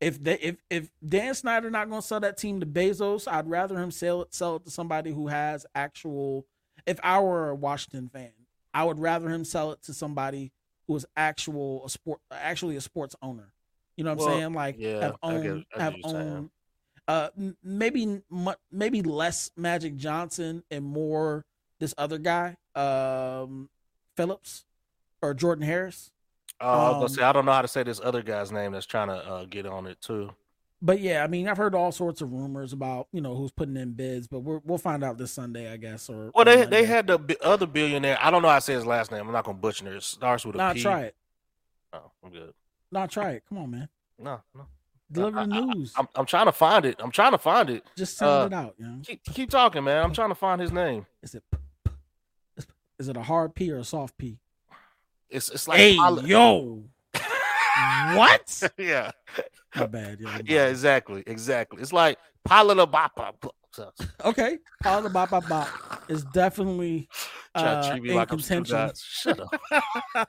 if they if if Dan Snyder not going to sell that team to Bezos, I'd rather him sell it sell it to somebody who has actual. If I were a Washington fan, I would rather him sell it to somebody who is actual a sport actually a sports owner. You know what I'm saying? Like yeah, have I get- I get have owned uh maybe maybe less Magic Johnson and more this other guy um Phillips or Jordan Harris. Uh, I Um, say I don't know how to say this other guy's name that's trying to uh, get on it too. But yeah, I mean, I've heard all sorts of rumors about you know who's putting in bids, but we're, we'll find out this Sunday, I guess. Or Well, or they Monday. they had the other billionaire. I don't know how to say his last name. I'm not gonna butcher it. It starts with a Nah, P. try it. Oh, I'm good. Nah, try it. Come on, man. No, no. Deliver the I- I- news. I'm I'm trying to find it. I'm trying to find it. Just sound uh, it out. You know, Keep keep talking, man. I'm trying to find his name. is it p- p- is- is it a hard P or a soft P? It's it's like hey, Poli- yo, what? yeah, My bad. Yeah, I'm yeah, exactly, exactly. It's like Palilabapa. Okay. All the bop bop bop is definitely uh, in like contention. Shut up.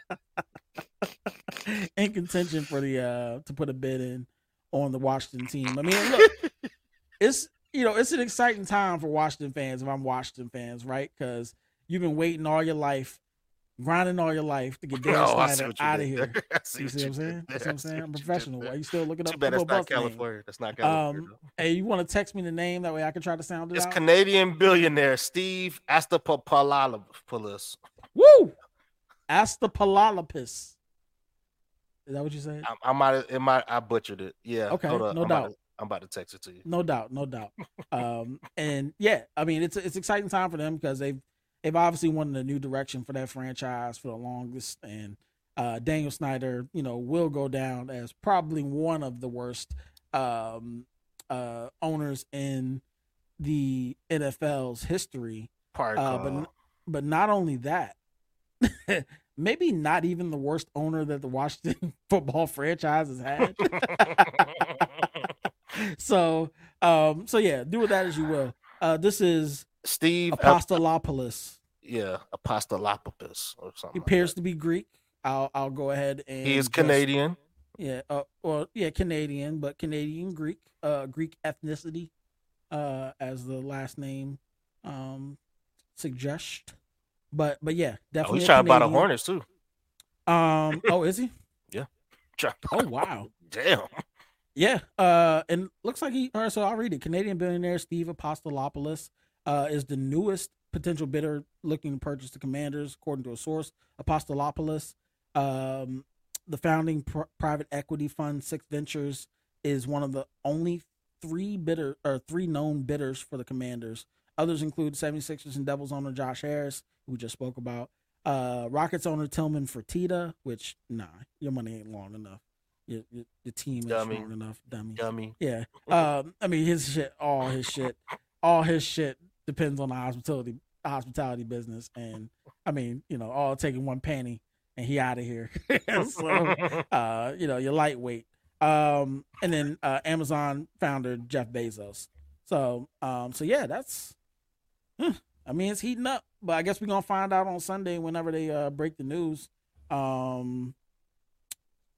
in contention for the uh to put a bid in on the Washington team. I mean, look, it's you know it's an exciting time for Washington fans. If I'm Washington fans, right? Because you've been waiting all your life, grinding all your life to get Dan Oh, Snyder out of here. see You see what I'm saying? That's what I'm saying. I'm what you did professional. Are you still looking Too up bad football that's not bus name? California. That's not California. Um, hey, you want to text me the name that way I can try to sound it It's out? Canadian billionaire Steve Astapopoulos. Woo! Astapalolopis. Is that what you said? I, I might, it might, I butchered it. Yeah. Okay, hold no I'm about doubt. to- I'm about to text it to you. No doubt, no doubt. Um, and yeah, I mean it's it's exciting time for them because they've they've obviously wanted a new direction for that franchise for the longest, and uh, Daniel Snyder, you know, will go down as probably one of the worst um, uh, owners in the NFL's history. Park. Uh, but but not only that, maybe not even the worst owner that the Washington football franchise has had. so um so yeah do with that as you will uh this is Steve, Ap- apostolopoulos yeah, Apostolopoulos or he something. like appears that. to be greek i'll i'll go ahead and He is just- Canadian. yeah uh, well yeah canadian but canadian greek uh greek ethnicity uh as the last name um suggests but but yeah Oh, definitely he's a trying to buy the. Hornets too. um oh is he yeah. oh wow Damn. Yeah, uh, and looks like he. All right, so I'll read it. Canadian billionaire Steve Apostolopoulos uh, is the newest potential bidder looking to purchase the Commanders, according to a source. Apostolopoulos, um, the founding pr- private equity fund Six Ventures, is one of the only three bidder or three known bidders for the Commanders. Others include 76ers and Devils owner Josh Harris, who we just spoke about. Uh, Rockets owner Tillman Fertitta, which nah, your money ain't long enough. Your, your, your team is strong enough, dummy. Dummy. Yeah. Um, I mean his shit, all his shit, all his shit depends on the hospitality hospitality business. And I mean, you know, all taking one penny and he out of here. so uh, you know, you're lightweight. Um, and then uh Amazon founder Jeff Bezos. So um, so yeah, that's I mean it's heating up, but I guess we're gonna find out on Sunday whenever they uh break the news. Um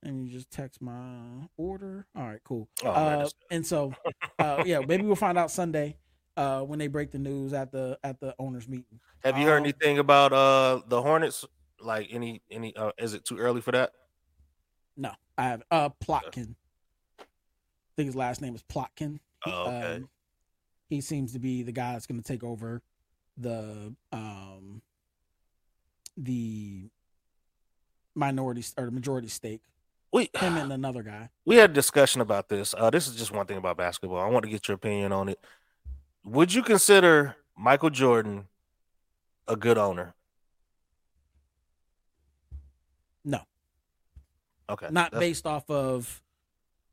and you just text my order. All right, cool. Oh, uh, and so, uh, yeah, maybe we'll find out Sunday uh, when they break the news at the at the owners meeting. Have you heard Um, anything about uh the Hornets? Like any any? Uh, is it too early for that? No, I have uh Plotkin. I think his last name is Plotkin. Oh, okay. um, he seems to be the guy that's going to take over the um the minority or the majority stake. We Him and another guy. we had a discussion about this. Uh, this is just one thing about basketball. I want to get your opinion on it. Would you consider Michael Jordan a good owner? No. Okay, not that's- based off of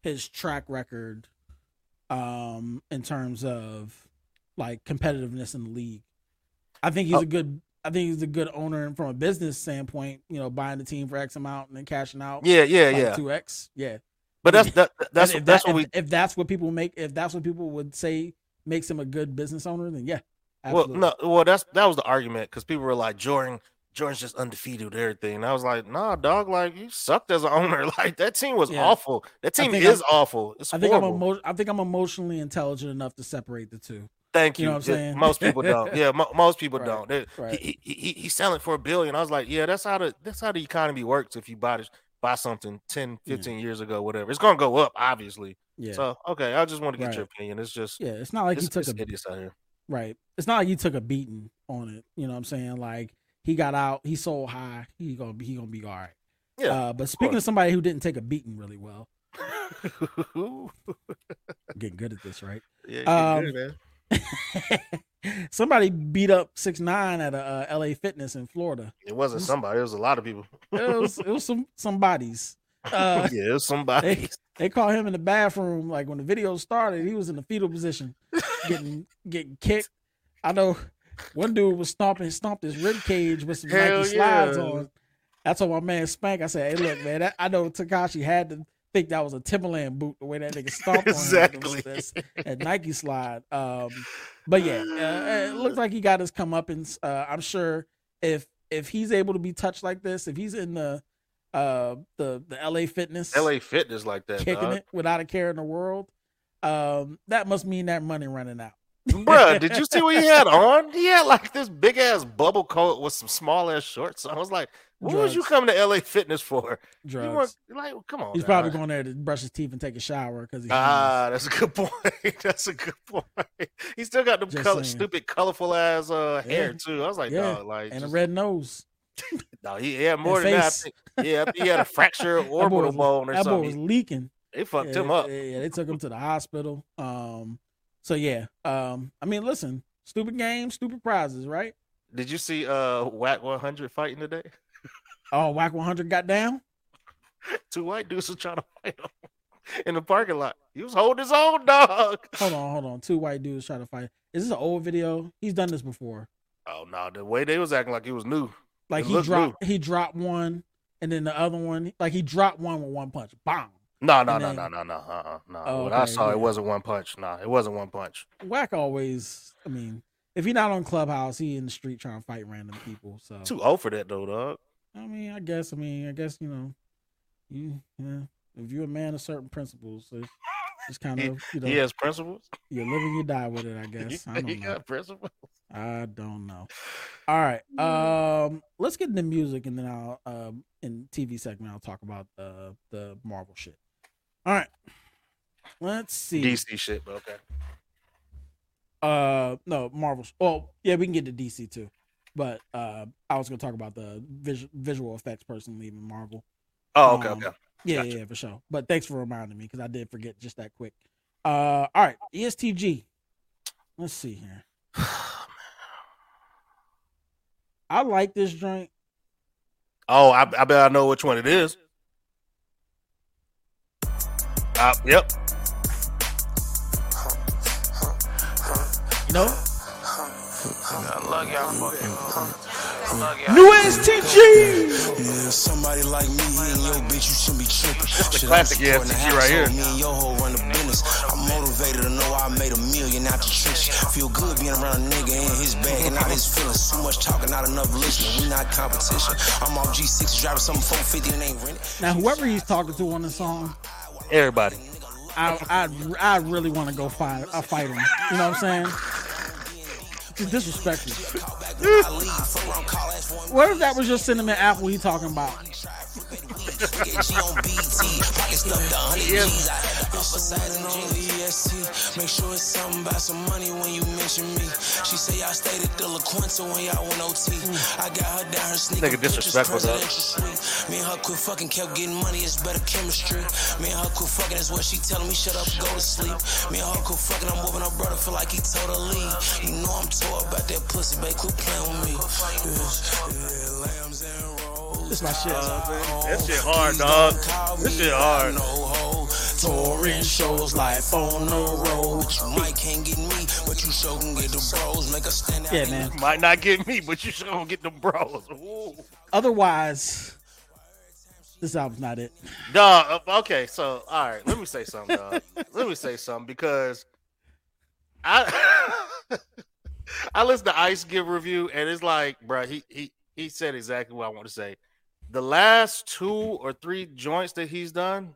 his track record um in terms of like competitiveness in the league. I think he's Oh. a good I think he's a good owner from a business standpoint, you know, buying the team for X amount and then cashing out Yeah, yeah, yeah. two X. Yeah. But that's that, that's if that's that- what we if that's what people make if that's what people would say makes him a good business owner, then yeah. Absolutely. Well, no, well that's that was the argument because people were like Jordan, Jordan's just undefeated with everything. And I was like, nah, dog, like you sucked as an owner. Like that team was Yeah. awful. That team is I'm- awful. It's I think I'm horrible. emo- I think I'm emotionally intelligent enough to separate the two. Thank you you. know what I'm Yeah, saying? Most people don't. Yeah, mo- most people Right, don't. They- right. He, he, he, he's selling for a billion. I was like, yeah, that's how the that's how the economy works. If you buy this, buy something 10, 15 years ago, whatever, it's gonna go up, obviously. Yeah. So okay, I just want to get Right. your opinion. It's just yeah, it's not like it's, he took a idiots out here. right. It's not like he took a beating on it. You know what I'm saying? Like he got out, he sold high. He gonna be he gonna be all right. Yeah, Uh, but speaking of somebody who didn't take a beating really well, getting good at this, right? Yeah, Um, good, man. somebody beat up six nine at a uh, LA Fitness in Florida. It wasn't somebody. It was a lot of people. It was it was some some bodies. Uh, yeah, it was somebody. they, they caught him in the bathroom like when the video started he was in the fetal position getting getting kicked i know one dude was stomping stomped his rib cage with some Hell nike slides on i told my man spank i said hey look man that, i know tekashi had to think that was a timberland boot the way that nigga stomped Exactly. on him that nike slide um but yeah uh, it looks like he got his come up and uh, i'm sure if if he's able to be touched like this if he's in the uh the the la fitness LA Fitness like that, kicking dog. it without a care in the world, um, that must mean that money running out. Bruh, did you see what he had on? He had like this big ass bubble coat with some small ass shorts. So I was like, what was you coming to LA Fitness for? You Drugs. weren't like, come on. He's now. probably going there to brush his teeth and take a shower because Ah, that's a good point. that's a good point. He still got them color, stupid, colorful ass uh, Yeah. hair too. I was like, Yeah. dog, like, and a red nose. no, he had more than that. I think, yeah, he had a fracture orbital bone or That boy was leaking. They fucked yeah, him up. Yeah, they took him to the hospital. Um, so yeah. Um, I mean, listen, stupid game, stupid prizes, right? Did you see uh Whack 100 fighting today? Oh, whack one hundred got down. Two white dudes was trying to fight him in the parking lot. He was holding his own dog. Hold on, hold on. Two white dudes trying to fight. Is this an old video? He's done this before. Oh no, the way they was acting like he was new. Like It he dropped, he dropped one, and then the other one, like he dropped one with one punch. Bomb. No, no, no, no, no, no, uh-uh, no. Oh, What I saw, yeah. it wasn't one punch. No, it wasn't one punch. Whack always. I mean, if he not on Clubhouse, he in the street trying to fight random people. So Too old for that though, dog. I mean, I guess. I mean, I guess you know, you yeah. If you're a man of certain principles, it's just kind of you know, He has principles. you live and you die with it. I guess. I don't know. principles. I don't know. All right. Um, let's get into music, and then I'll um in TV segment I'll talk about the the Marvel shit. All right. Let's see. DC shit, but okay. Uh, no, Marvel. Oh, yeah, we can get to DC too, but uh, I was gonna talk about the vis- visual effects person leaving Marvel. Oh, okay, Um, okay. Yeah, Gotcha. yeah, for sure. But thanks for reminding me because I did forget just that quick. Uh, all right, ESTG. Let's see here. I like this joint. Oh, I, I bet I know which one it is. Uh, yep. You know, New STG. Yeah, somebody like me, and your bitch, you shouldn't be tripping. the Shit, classic I'm supporting the ESTG right here. Me and your hoe run the business. I'm motivated to know I made a million out the trenches. Feel good being around a nigga in his bag and not his feelings. Too much talking, not enough listening. We not competition. I'm off G6 driving something 450 and ain't rented. now whoever he's talking to on the song, Everybody. I I I really want to go fight I fight him. You know what I'm saying? Disrespectful. What if that was just cinnamon apple he talking about? Get G on BT, pocket stuffed a hundred G's. I emphasizing on the EST. Make sure it's something about some money when you mention me. She say y'all stayed at the La Quinta when y'all went OT. I got her down her sneaker. Nigga disrespectful, suite. Me and her quit fucking, kept getting money. It's better chemistry. Me and her quit fucking. That's what she telling me. Shut up, go to sleep. Me and her quit fucking. I'm whooping her brother. Feel like he told her leave. You know I'm tore about that pussy, babe. Quit playing with me. Yeah, yeah, lambs and. This my shit. That shit hard, dog. This shit hard. Touring shows life on the road. You might can't get me, but you sure can get the bros. Make us stand out. Yeah, man. Might not get me, but you sure gonna get them bros. Ooh. Otherwise, this album's not it. Dog, uh, okay, so all right, let me say something, dog. let me say something because I I listened to Ice give review, and it's like, bro, he he he said exactly what I want to say. The last two or three joints that he's done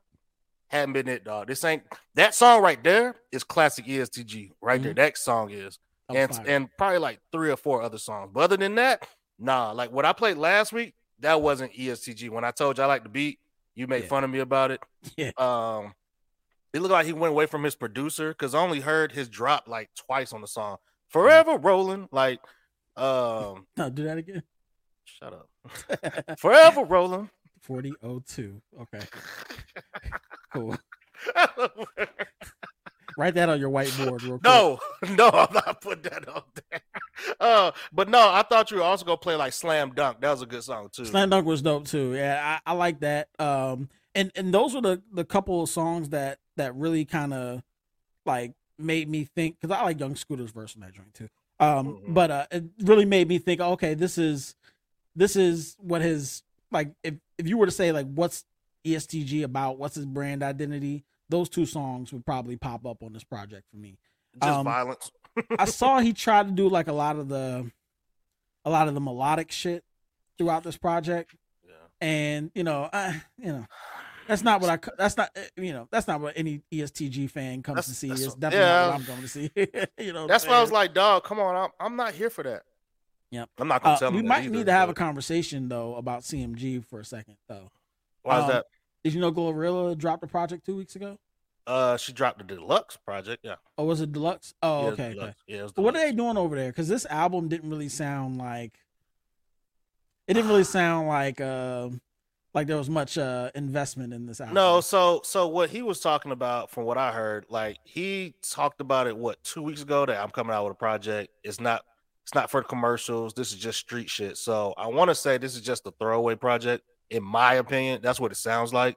haven't been it, dog. This ain't that song right there is classic ESTG right there. That song is, I'm and and probably like three or four other songs. But other than that, nah. Like what I played last week, that wasn't ESTG. When I told you I like the beat, you made Yeah. fun of me about it. Yeah. Um, it looked like he went away from his producer because I only heard his drop like twice on the song. Forever rolling, like, um, no, do that again. shut up. Forever rolling. Forty oh two. Okay. Cool. Write that on your whiteboard real quick. no, no, I'm not putting that on there. Uh, but no, I thought you were also gonna play like Slam Dunk. That was a good song too. Slam Dunk was dope too. Yeah, I, I like that. Um, and and those were the the couple of songs that that really kind of like made me think because I like Young Scooter's verse in that joint too. Um, Mhm. but uh, it really made me think. Okay, this is this is what his like. If if you were to say like what's ESTG about, what's his brand identity, those two songs would probably pop up on this project for me. Just um, violence. I saw he tried to do like a lot of the a lot of the melodic shit throughout this project Yeah. and you know, I, you know, that's not what I. That's not eh, you know, that's not what any ESTG fan comes That's- to see. that's- It's definitely yeah. not what I'm going to see. you know, That's why I was like, dog, come on, I'm, I'm not here for that. Yep. I'm not gonna Uh, tell we might either, need to have a conversation though about CMG for a second though. Why is um, that? Did you know Glorilla dropped a project two weeks ago? Uh, she dropped the deluxe project. Yeah. Or was it deluxe? Oh, Yeah, okay, okay. deluxe. Yeah, was But what are they doing over there? Because this album didn't really sound like it didn't really sound like uh, like there was much uh, investment in this album. No, so so what he was talking about, from what I heard, like he talked about it what two weeks ago that I'm coming out with a project. It's not it's not for the commercials. This is just street shit. So I want to say this is just a throwaway project, in my opinion. That's what it sounds like.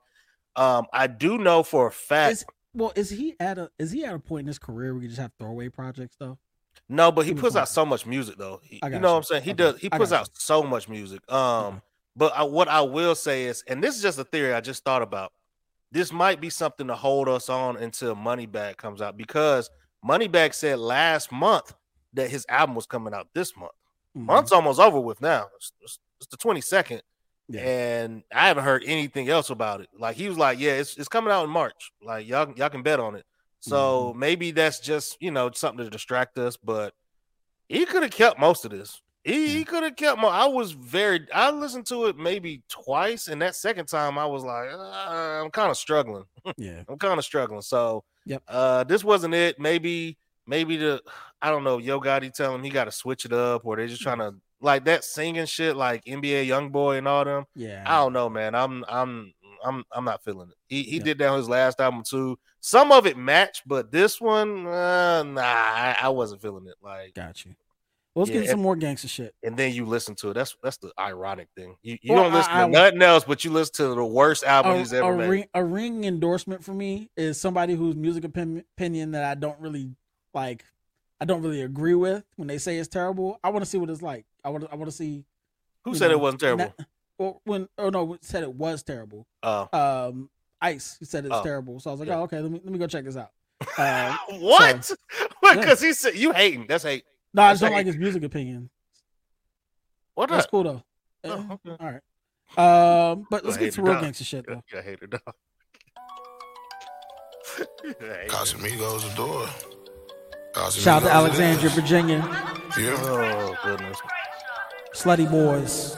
Um, I do know for a fact. Is, well, is he at a is he at a point in his career where he just have throwaway projects though? No, but he puts out so much music though. He- you know what. I'm saying? He Okay. does. He puts out so much music. Um, Okay. but I, what I will say is, and this is just a theory I just thought about. This might be something to hold us on until Moneybagg comes out because Moneybagg said last month that his album was coming out this month. Mhm. Month's almost over with now. It's, it's- it's the 22nd, Yeah. and I haven't heard anything else about it. Like he was like, "Yeah, it's it's coming out in March. Like y'all y'all can bet on it." So Mm-hmm. maybe that's just you know something to distract us, but he could have kept most of this. He, he could have kept more. I was very. I listened to it maybe twice, and that second time I was like, uh, I'm kind of struggling. yeah. I'm kind of struggling. So, Yep. uh, this wasn't it. Maybe, maybe the I don't know. Yo Gotti tell him he got to switch it up, or they're just trying to like that singing shit, like NBA YoungBoy and all them. Yeah. I don't know, man. I'm I'm I'm I'm not feeling it. He he Yeah. did that on his last album too. Some of it matched, but this one, uh, nah, I, I wasn't feeling it. Like, Got you. Well, let's Yeah, get some more gangster shit. and then you listen to it. That's that's the ironic thing. You you Well, don't listen I- to I- nothing else, but you listen to the worst album A, he's ever a made. ring, a ring endorsement for me is somebody whose music opinion, opinion that I don't really like. I don't really agree with when they say it's terrible. I want to see what it's like. I want. to I want to see. Who said know, it wasn't terrible? na- Well, when oh no, said it was terrible. Oh, Um, Ice he said it's Oh, terrible. So I was like, yeah. oh okay, let me let me go check this out. Uh, what? yeah. Because he said you hating. That's hate. no, I That's just don't like- like his music opinion. What? That's up? cool though. Oh, Eh, okay. All right. Um, but let's get to real gangster shit though. You hate it, dog. You hate it. Casamigos adore. Casamigos Shout out to. Alexandria, Virginia. Yeah, Oh goodness. Slutty boys.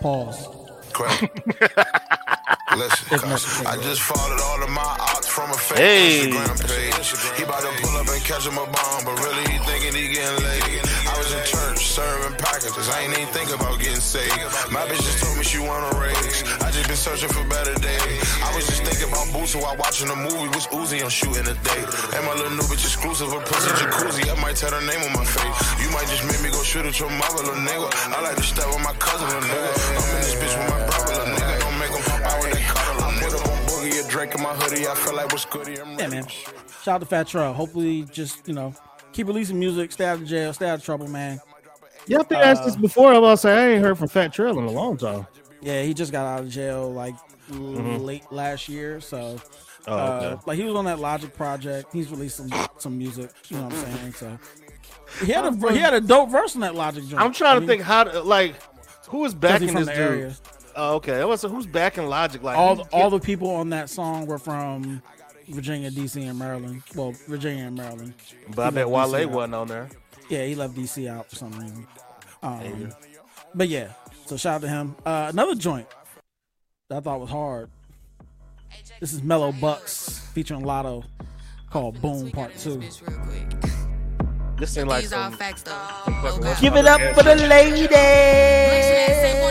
Pause. crap. Listen, If cuz necessary. I just followed all of my ops from a fake Hey. Instagram page. He about to pull up and catch him a bomb, but really he thinking he getting laid. I was in church serving packages. I ain't even think about getting saved. My bitch just told me she wanna raise. I just been searching for better days. I was just thinking about boots while watching a movie. Was Uzi on shooting a day. And my little new bitch exclusive, a pussy jacuzzi. I might tell her name on my face. You might just make me go shoot at your mother, little nigga. I like to step with my cousin, little nigga. I'm in this bitch boogie, a drink in my hoodie. I feel like what's goody. I'm Yeah, man. Shout out to Fat Trel. Hopefully, just you know, keep releasing music. Stay out of jail. Stay out of trouble, man. Yeah, I think I asked this before. I was about to say I ain't heard from Fat Trel in a long time. Yeah, he just got out of jail like late last year. So, Oh, uh, like he was on that Logic project. He's released some some music. You know what I'm saying? So, He had a he had a dope verse in that Logic joint. I'm trying I to mean, think how to like who is 'cause he backing this dude. area. Oh, okay. I was who's backing Logic? Like All he's all the people on that song were from Virginia, DC, and Maryland. Well, Virginia and Maryland. get- but I he bet Wale DC out. wasn't on there. Yeah, he left DC out for some reason. Um, but yeah, so shout out to him. Uh, another joint that I thought was hard. This is Mello Buckzz featuring Latto called Boom Part Two. This ain't like These all some. facts though. fucking what's Give it up for the gas- lady.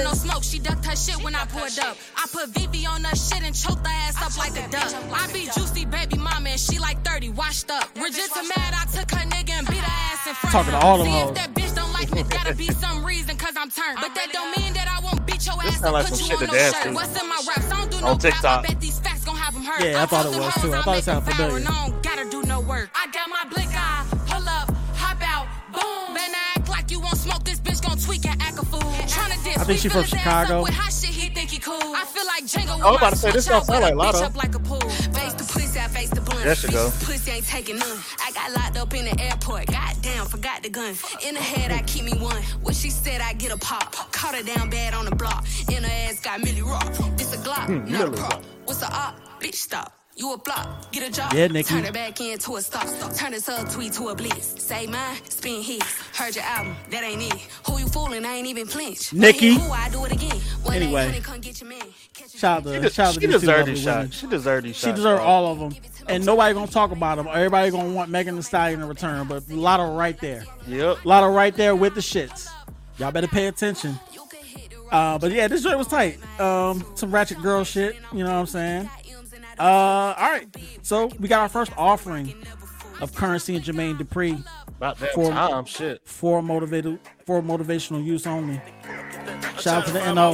No smoke, she ducked her shit when I pulled up. I put VV on her shit and choked her ass up like a duck. I be juicy baby mama and she like 30, washed up. Regina mad, I took her nigga and beat her ass in front Talking of to her. all them hoes. if that bitch don't like me, gotta be some reason cause I'm turned. But that don't mean that I won't beat your ass sound and like put you shit on to no shirt. to. What's in my raps? I don't do On no rap, I TikTok. bet these facts gon' have them hurt. Yeah, I thought it was, too. I thought it make sounded them viral, familiar. I don't gotta do no work. I got my blick tweak and act a fool. Tryna diss, I think we she from his ass up Chicago. with hot shit, he think he cool. I feel like Django I was about to say, this switch don't sound like a bitch Latto. like a pool. Face the pussy, I face the blunt. There she go. Pussy ain't taking none. I got locked up in the airport. Goddamn, forgot the gun. In the head, I keep me one. What she said, I get a pop. Caught her down bad on the block. In her ass got Millie Rock. This a Glock, Hmm, not a prop. What's a op? Bitch, stop. You a block, get a job. Yeah, Nikki. Turn it back into a stop. Turn this up tweet to a blitz. Say mine, spin his. Heard your album, that ain't it. Who you fooling? I ain't even flinch. Nikki. Who I do it again. One Anyway. 800, come get your man. Shout out She, to shout out to she these deserved these shots. She deserved these She shots. deserved all of them, and nobody gonna talk about them. Everybody gonna want Megan Thee Stallion in return, but Latto right there. Yep. A lot of right there with the shits. Y'all better pay attention. Uh, but yeah, this joint was tight. Um, some ratchet girl shit. You know what I'm saying? Uh, all right. So we got our first offering of currency and Jermaine Dupri About that For- time, shit. for motivated for motivational use only. Shout out to the NO.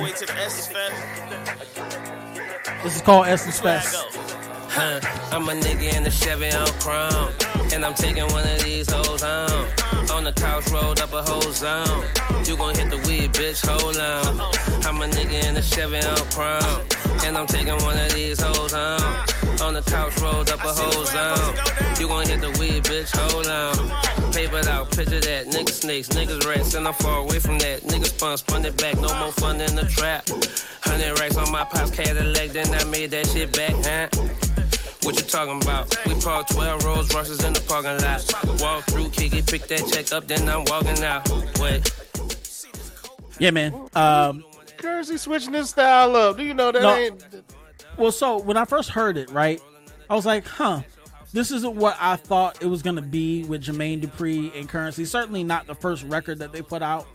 This is called Essence Fest. Huh, I'm a nigga in the Chevy on chrome. And I'm taking one of these hoes home. On the couch, rolled up a whole zone. You gon' hit the weed, bitch, hold on. I'm a nigga in the Chevy on chrome. And I'm taking one of these hoes home. On the couch, rolled up a whole zone. You gon' hit the weed, bitch, hold on. Papered out, picture that. Niggas snakes, niggas rats, and I'm far away from that. Niggas spun, spun it back, no more fun in the trap. Hundred racks on my pops, Cadillac, then I made that shit back, huh? What you talking about? We parked 12 Rolls Royces in the parking lot. Walk through, kick it, pick that check up, then I'm walking out. Wait. Yeah, man. Um, Jersey switching his style up. Do you know that No. ain't? Well, so when I first heard it, right, I was like, huh, this isn't what I thought it was going to be with Jermaine Dupri and Currency. Certainly not the first record that they put out.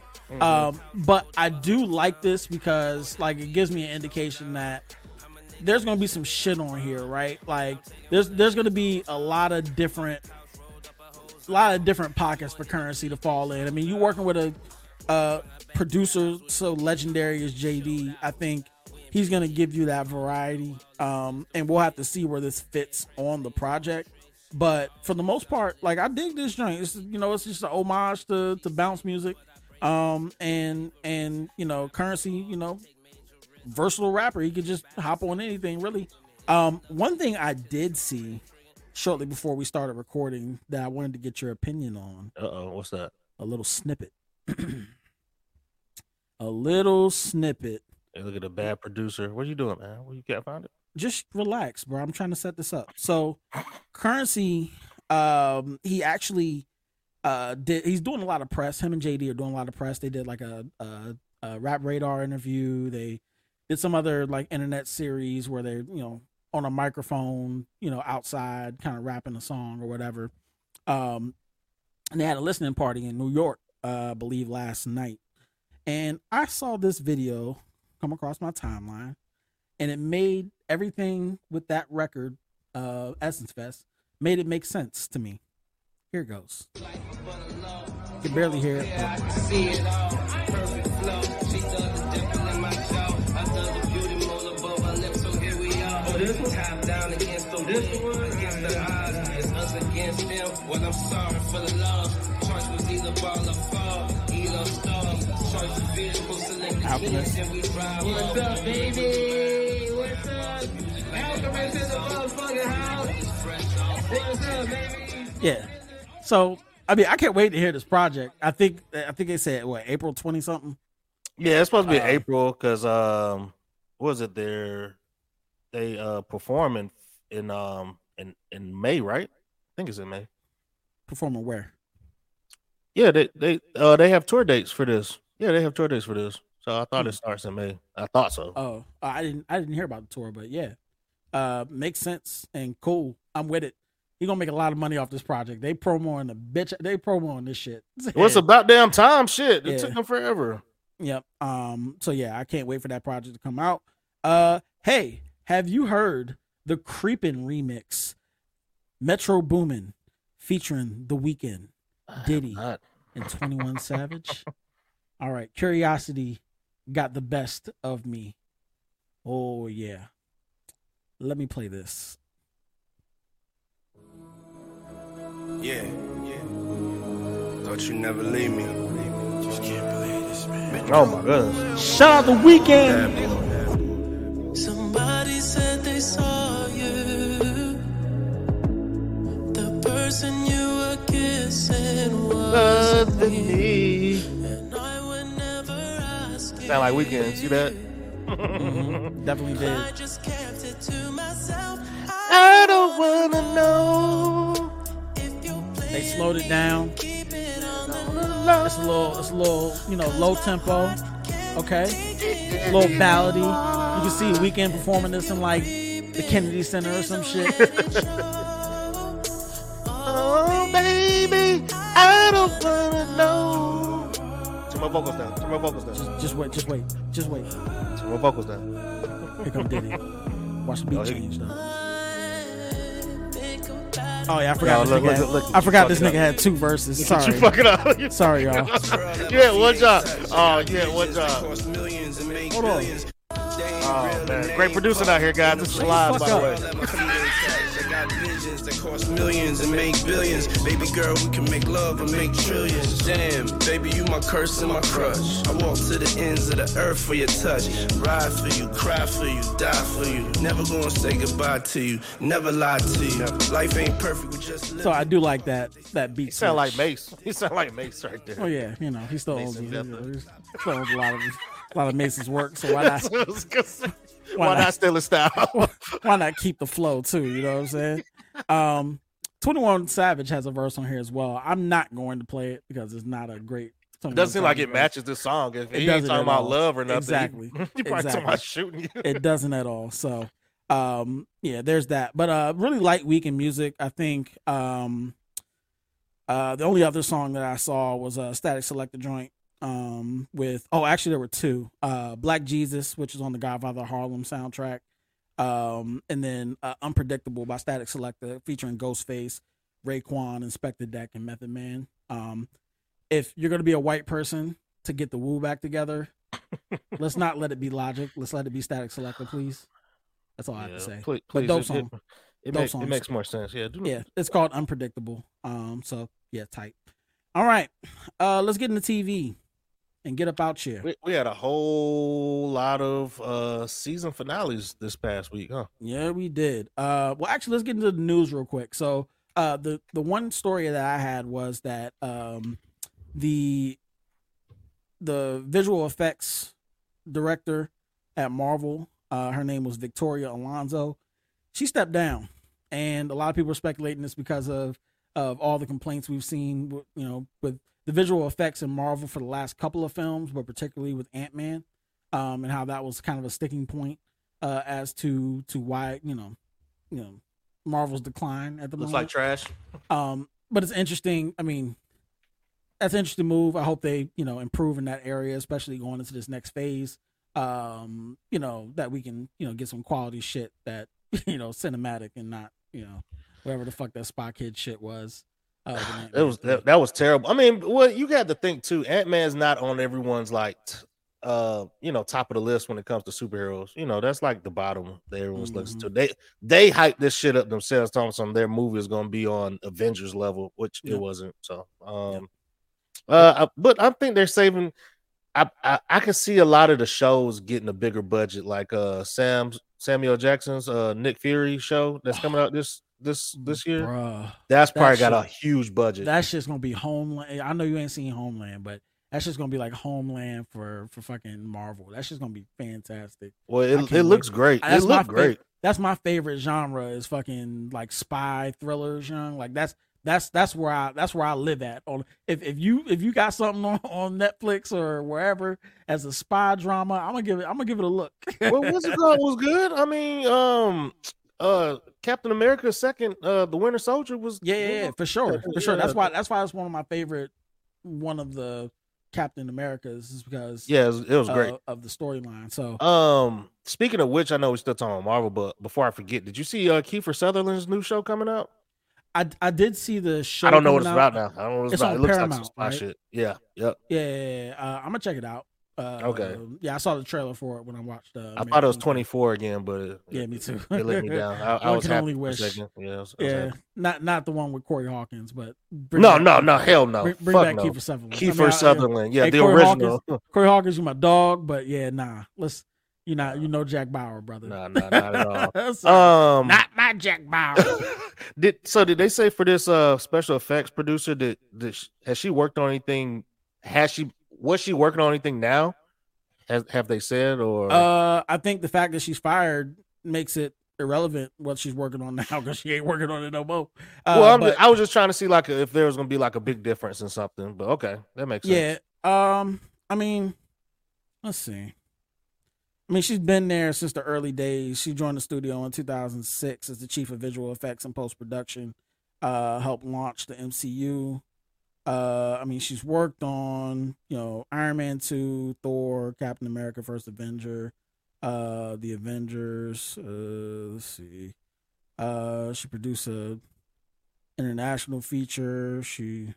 Um, but I do like this because, like, it gives me an indication that there's to be some shit on here, right? Like, there's there's to be a lot of different, a lot of different pockets for Currency to fall in. I mean, you working with a, a producer so legendary as JD, I think he's gonna give you that variety. Um, and we'll have to see where this fits on the project. But for the most part, like I dig this joint. It's you know, it's just an homage to, to bounce music. Um, and and you know, currency, you know, versatile rapper. He could just hop on anything, really. Um, one thing I did see shortly before we started recording that I wanted to get your opinion on Uh oh, what's that? a little snippet. a little snippet. Hey, look at a bad producer. What are you doing, man? Where you can't find it? Just relax, bro. I'm trying to set this up. So, currency, um, he actually uh did. He's doing a lot of press. Him and JD are doing a lot of press. They did like a, a, a rap radar interview. They did some other like internet series where they're you know on a microphone, you know, outside, kind of rapping a song or whatever. Um, and they had a listening party in New York, uh, I believe last night. And I saw this video come across my timeline, and it made everything with that record, uh, Essence Fest, made it make sense to me. Here goes. You can barely hear it. But- Alchemist. What's up, baby? What's up? Alchemist in the motherfucking house. What's up, baby? Yeah. So I mean, I can't wait to hear this project. I think I think they said what April twenty something. Yeah, it's supposed to be Uh, April because um, what was it? There, they uh perform in in um in in May, right? I think it's in May. Performing where? Yeah, they they uh they have tour dates for this. Yeah, they have tour dates for this. So I thought it starts in May. I thought so. Oh, I didn't I didn't hear about the tour, but yeah, uh, makes sense and cool. I'm with it. He gonna make a lot of money off this project. They promo promoing the bitch. They promoing this shit. Well, it's about damn time. Shit, it Yeah. took them forever. Yep. Um. So yeah, I can't wait for that project to come out. Uh. Hey, have you heard the Creepin' remix? Metro Boomin, featuring The Weeknd, Diddy, and Twenty One Savage. All right, Curiosity got the best of me. Oh yeah. Let me play this. Yeah, yeah. Thought you never leave me. Just can't believe this, man. Oh my goodness. Shout out The Weeknd. Somebody was me. And I would never ask you. Sound like Weeknd. See that? Mhm, Definitely did. I just kept it to myself. I don't wanna know. If you They slowed it down. keep it on the It's a little, it's a little, you know, low tempo. Okay, a little ballady. You can see Weeknd performing this in like the Kennedy Center or some shit. I wanna know. Turn my vocals down. Turn my vocals down. just, just wait, just wait, just wait. Turn my vocals down. Here come Diddy. Watch the beat Oh, change though. Oh yeah, I forgot. No, this look, nigga look, had, look, I forgot this nigga up. had two verses. You Sorry, fucking up. Sorry, y'all. you had one job. Oh, you had one job. Cost millions and make Hold on. billions. They ain't Oh man, great ain't producing out here, guys. This is live, by the way. that cost millions and make billions. Baby girl, we can make love and make trillions. Damn, baby, you my curse and my crush. I walk to the ends of the earth for your touch. Ride for you, cry for you, die for you. Never gonna say goodbye to you. Never lie to you. Life ain't perfect, we just live. So I do like that that beat. He sound like switch. Mase. He sound like Mase right there. Oh yeah, you know he still owns, Mason he still owns a lot of a lot of Mase's work. So why not? That's what I was gonna say. Why Why not? not steal his style? why not keep the flow too? You know what I'm saying? Um, 21 Savage has a verse on here as well. I'm not going to play it because it's not a great. 21 Doesn't seem like it verse. matches this song. If It he ain't doesn't talking about all. love or nothing, Exactly. He, he probably talking Exactly. about shooting you. It doesn't at all. So, um, yeah, there's that. But uh, really light week in music. I think um, uh, the only other song that I saw was a Statik Selektah joint um with oh actually there were two uh black jesus which is on the godfather harlem soundtrack um and then uh, unpredictable by statik selektah featuring ghostface raekwon inspectah deck and method man. Um if you're gonna be a white person to get the woo back together let's not let it be logic. Let's let it be statik selektah please. That's all i have to say. Please, please, dope it, song. it, it, Dope makes, it makes more sense. Yeah, do yeah it's called unpredictable. Um so yeah tight. All right uh let's get into tv and get up out here We, we had a whole lot of uh season finales this past week, huh? Yeah, we did. Uh, well, actually, let's get into the news real quick. So, uh, the the one story that I had was that um, the the visual effects director at Marvel, uh, her name was Victoria Alonso. She stepped down, and a lot of people are speculating this because of of all the complaints we've seen, you know, with the visual effects in Marvel for the last couple of films, but particularly with Ant Man, um, and how that was kind of a sticking point uh, as to to why you know, you know, Marvel's decline at the moment. Looks moment. like trash. Um, but it's interesting. I mean, that's an interesting move. I hope they, you know, improve in that area, especially going into this next phase. Um, you know, that we can, you know, get some quality shit that, you know, cinematic and not, you know, whatever the fuck that Spy Kid shit was. When It was that, that was terrible. I mean, well, you got to think too. Ant Man's not on everyone's like, uh, you know, top of the list when it comes to superheroes. You know, that's like the bottom that everyone's listening to. They they hype this shit up themselves, talking some their movie is going to be on Avengers level, which Yeah. it wasn't. So, um, uh, I- but I think they're saving. I, I I can see a lot of the shows getting a bigger budget, like uh Sam Samuel Jackson's uh Nick Fury show that's coming out this this this year. Bruh. That's That probably got a huge budget. That's just gonna be Homeland. I know you ain't seen Homeland, but that's just gonna be like Homeland for for fucking Marvel. That's just gonna be fantastic. well, it, it looks great. That's it my looked fa- great. That's my favorite genre is fucking like spy thrillers, young. Like that's that's that's where I that's where I live at. On if if you if you got something on, on Netflix or wherever as a spy drama, I'm gonna give it I'm gonna give it a look. well, what's it called? Was good. I mean, um, uh, Captain America second, uh, the Winter Soldier was Yeah, yeah, yeah, for sure, for sure. That's why that's why it's one of my favorite, one of the Captain Americas is because Yeah, it was, it was great. uh, of the storyline. So Um, speaking of which, I know we're still talking about Marvel, but before I forget, did you see uh Kiefer Sutherland's new show coming out? I I did see the show. I don't know what it's out. about now. I don't know what it's, It's about. on It looks like some spy right? shit. Yeah, yep. Yeah, yeah, yeah, yeah. Uh, I'm gonna check it out. Uh, Okay. Yeah, I saw the trailer for it when I watched. Uh, I American thought it was 24 again, but it, Yeah, me too. It let me down. I, I was can happy only wish. Yeah, I was- I Yeah, not not the one with Corey Hawkins, but bring No, back no, no, hell no. Bring, bring back no. Kiefer Sutherland. Kiefer I- Sutherland. Yeah, Hey, the Corey original. Hawkins, Corey Hawkins, you my dog, but yeah, nah. Let's you not you know Jack Bauer, brother. Nah, nah, not at all. Sorry. Um, not my Jack Bauer. did so? Did they say for this uh special effects producer that, that has she worked on anything? Has she was she working on anything now? Has have they said or Uh, I think the fact that she's fired makes it irrelevant what she's working on now because she ain't working on it no more. Uh, well, I'm but- just, I was just trying to see like if there was gonna be like a big difference in something. But okay, that makes sense. yeah. Um, I mean, let's see. I mean, she's been there since the early days. She joined the studio in 2006 as the chief of visual effects and post production. Uh, helped launch the MCU. Uh, I mean, she's worked on you know Iron Man two, Thor, Captain America, First Avenger, uh, the Avengers. Uh, let's see. Uh, she produced a international feature. She,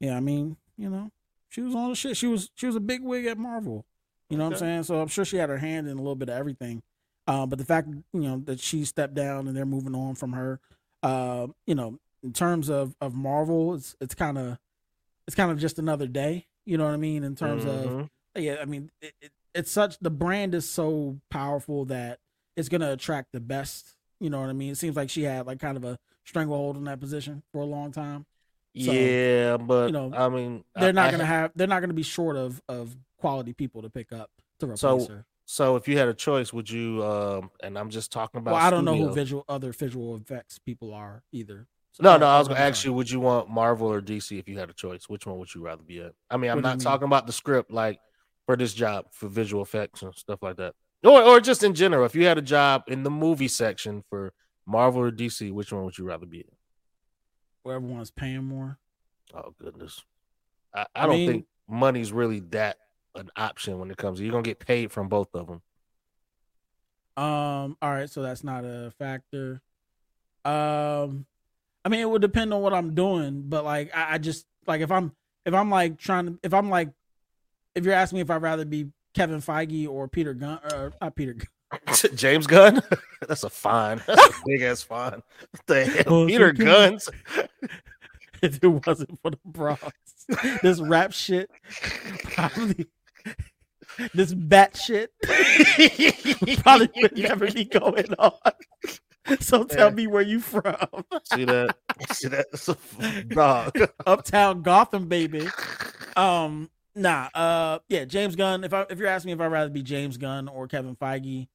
yeah, I mean, you know, she was on the shit. She was she was a big wig at Marvel. You know what I'm saying? So I'm sure she had her hand in a little bit of everything. Uh, but the fact you know that she stepped down and they're moving on from her, uh, you know, in terms of of Marvel, it's it's kind of it's kind of just another day. You know what I mean? In terms of Mhm. yeah, I mean, it, it, it's such the brand is so powerful that it's gonna attract the best. You know what I mean? It seems like she had like kind of a stranglehold in that position for a long time. So, yeah, but you know, I mean, They're not I gonna ha- have. They're not gonna be short of of quality people to pick up to replace So, her. so if you had a choice, would you? Um, and I'm just talking about. Well, I don't know who visual other visual effects people are either. No, no, I was oh, gonna ask you, would you want Marvel or DC if you had a choice? Which one would you rather be at? I mean, I'm What do you not mean? talking about the script, like for this job for visual effects and stuff like that, or or just in general. If you had a job in the movie section for Marvel or DC, which one would you rather be at? Where everyone's paying more. Oh goodness, I, I, I don't mean- think money's really that an option when it comes. You're gonna get paid from both of them. Um. All right. So that's not a factor. Um. I mean, it would depend on what I'm doing, but like, I, I just like if I'm if I'm like trying to if I'm like if you're asking me if I'd rather be Kevin Feige or Peter Gunn or not Peter Gunn. James Gunn, that's a fine. That's a big ass fine. What the hell, Oh, Peter. Guns. if it wasn't for the bras. this rap shit, probably this bat shit probably would never be going on. So tell me where you from. See that? See that? Dog. Uptown Gotham, baby. Um, nah, uh, yeah, James Gunn. If I if you're asking me if I'd rather be James Gunn or Kevin Feige,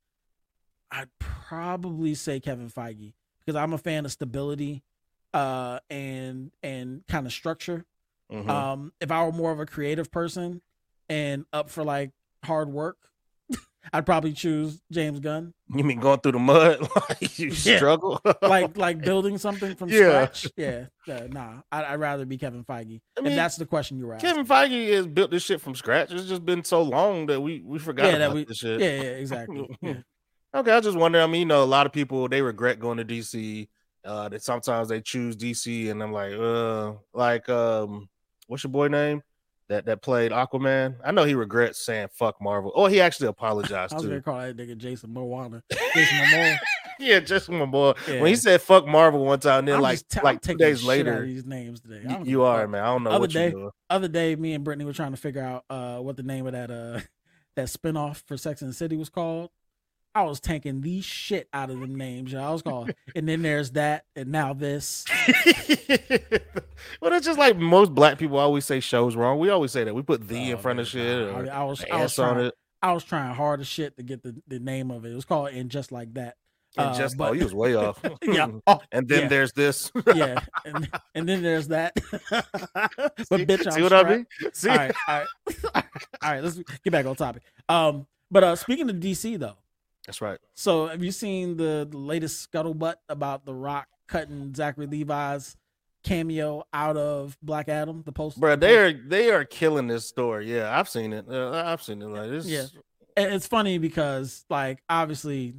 I'd probably say Kevin Feige because I'm a fan of stability, uh, and and kind of structure. Mhm. Um, if I were more of a creative person and up for like hard work, I'd probably choose James Gunn. You mean going through the mud? like you Yeah. struggle? like like building something from Yeah. scratch. Yeah, yeah nah. I'd, I'd rather be Kevin Feige. I mean, if that's the question you were asking. Kevin Feige has built this shit from scratch. It's just been so long that we we forgot yeah, about that we, this shit. yeah, yeah, exactly. Yeah. Okay, I just wonder. I mean, you know, a lot of people they regret going to DC. Uh, that sometimes they choose DC, and I'm like, uh, like, um, what's your boy name that that played Aquaman? I know he regrets saying fuck Marvel. Oh, he actually apologized I was too. gonna call that nigga Jason Moana. Jason Momoa. yeah, just my boy. When he said fuck Marvel one time, and then I'm like just like two days shit out of later, these names today. Y- you are man. I don't know Other what day, doing. other day, me and Brittany were trying to figure out uh what the name of that uh that spinoff for Sex and the City was called. I was tanking the shit out of them names. Know, I was calling, and then there's that, and now this. well, it's just like most black people always say shows wrong. We always say that. We put the in Oh, front of shit. I, I was, I was trying, it. I was trying hard as shit to get the, the name of it. It was called "And Just Like That." And Uh, just but- oh, he was way off. yeah. Oh, and then yeah. there's this. yeah, and, and then there's that. but See- bitch, I'm see what I mean? See? All right, all right, all right. Let's get back on topic. Um, but uh, speaking of DC though, That's right. so have you seen the, the latest scuttlebutt about The Rock cutting Zachary Levi's cameo out of Black Adam? The post, Bro, they are they are killing this story. Yeah, I've seen it. Uh, I've seen it. Like this. Yeah. And it's funny because like obviously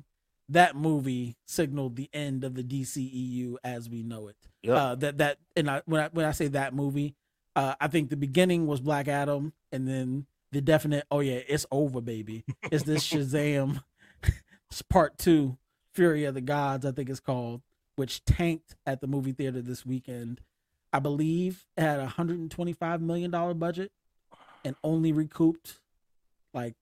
that movie signaled the end of the DCEU as we know it. Yep. Uh, that that and I, when I when I say that movie, uh, I think the beginning was Black Adam, and then the definite oh yeah it's over baby. It's this Shazam it's part two, Fury of the Gods I think it's called, which tanked at the movie theater this weekend. I believe it had a hundred and twenty five million dollar budget, and only recouped like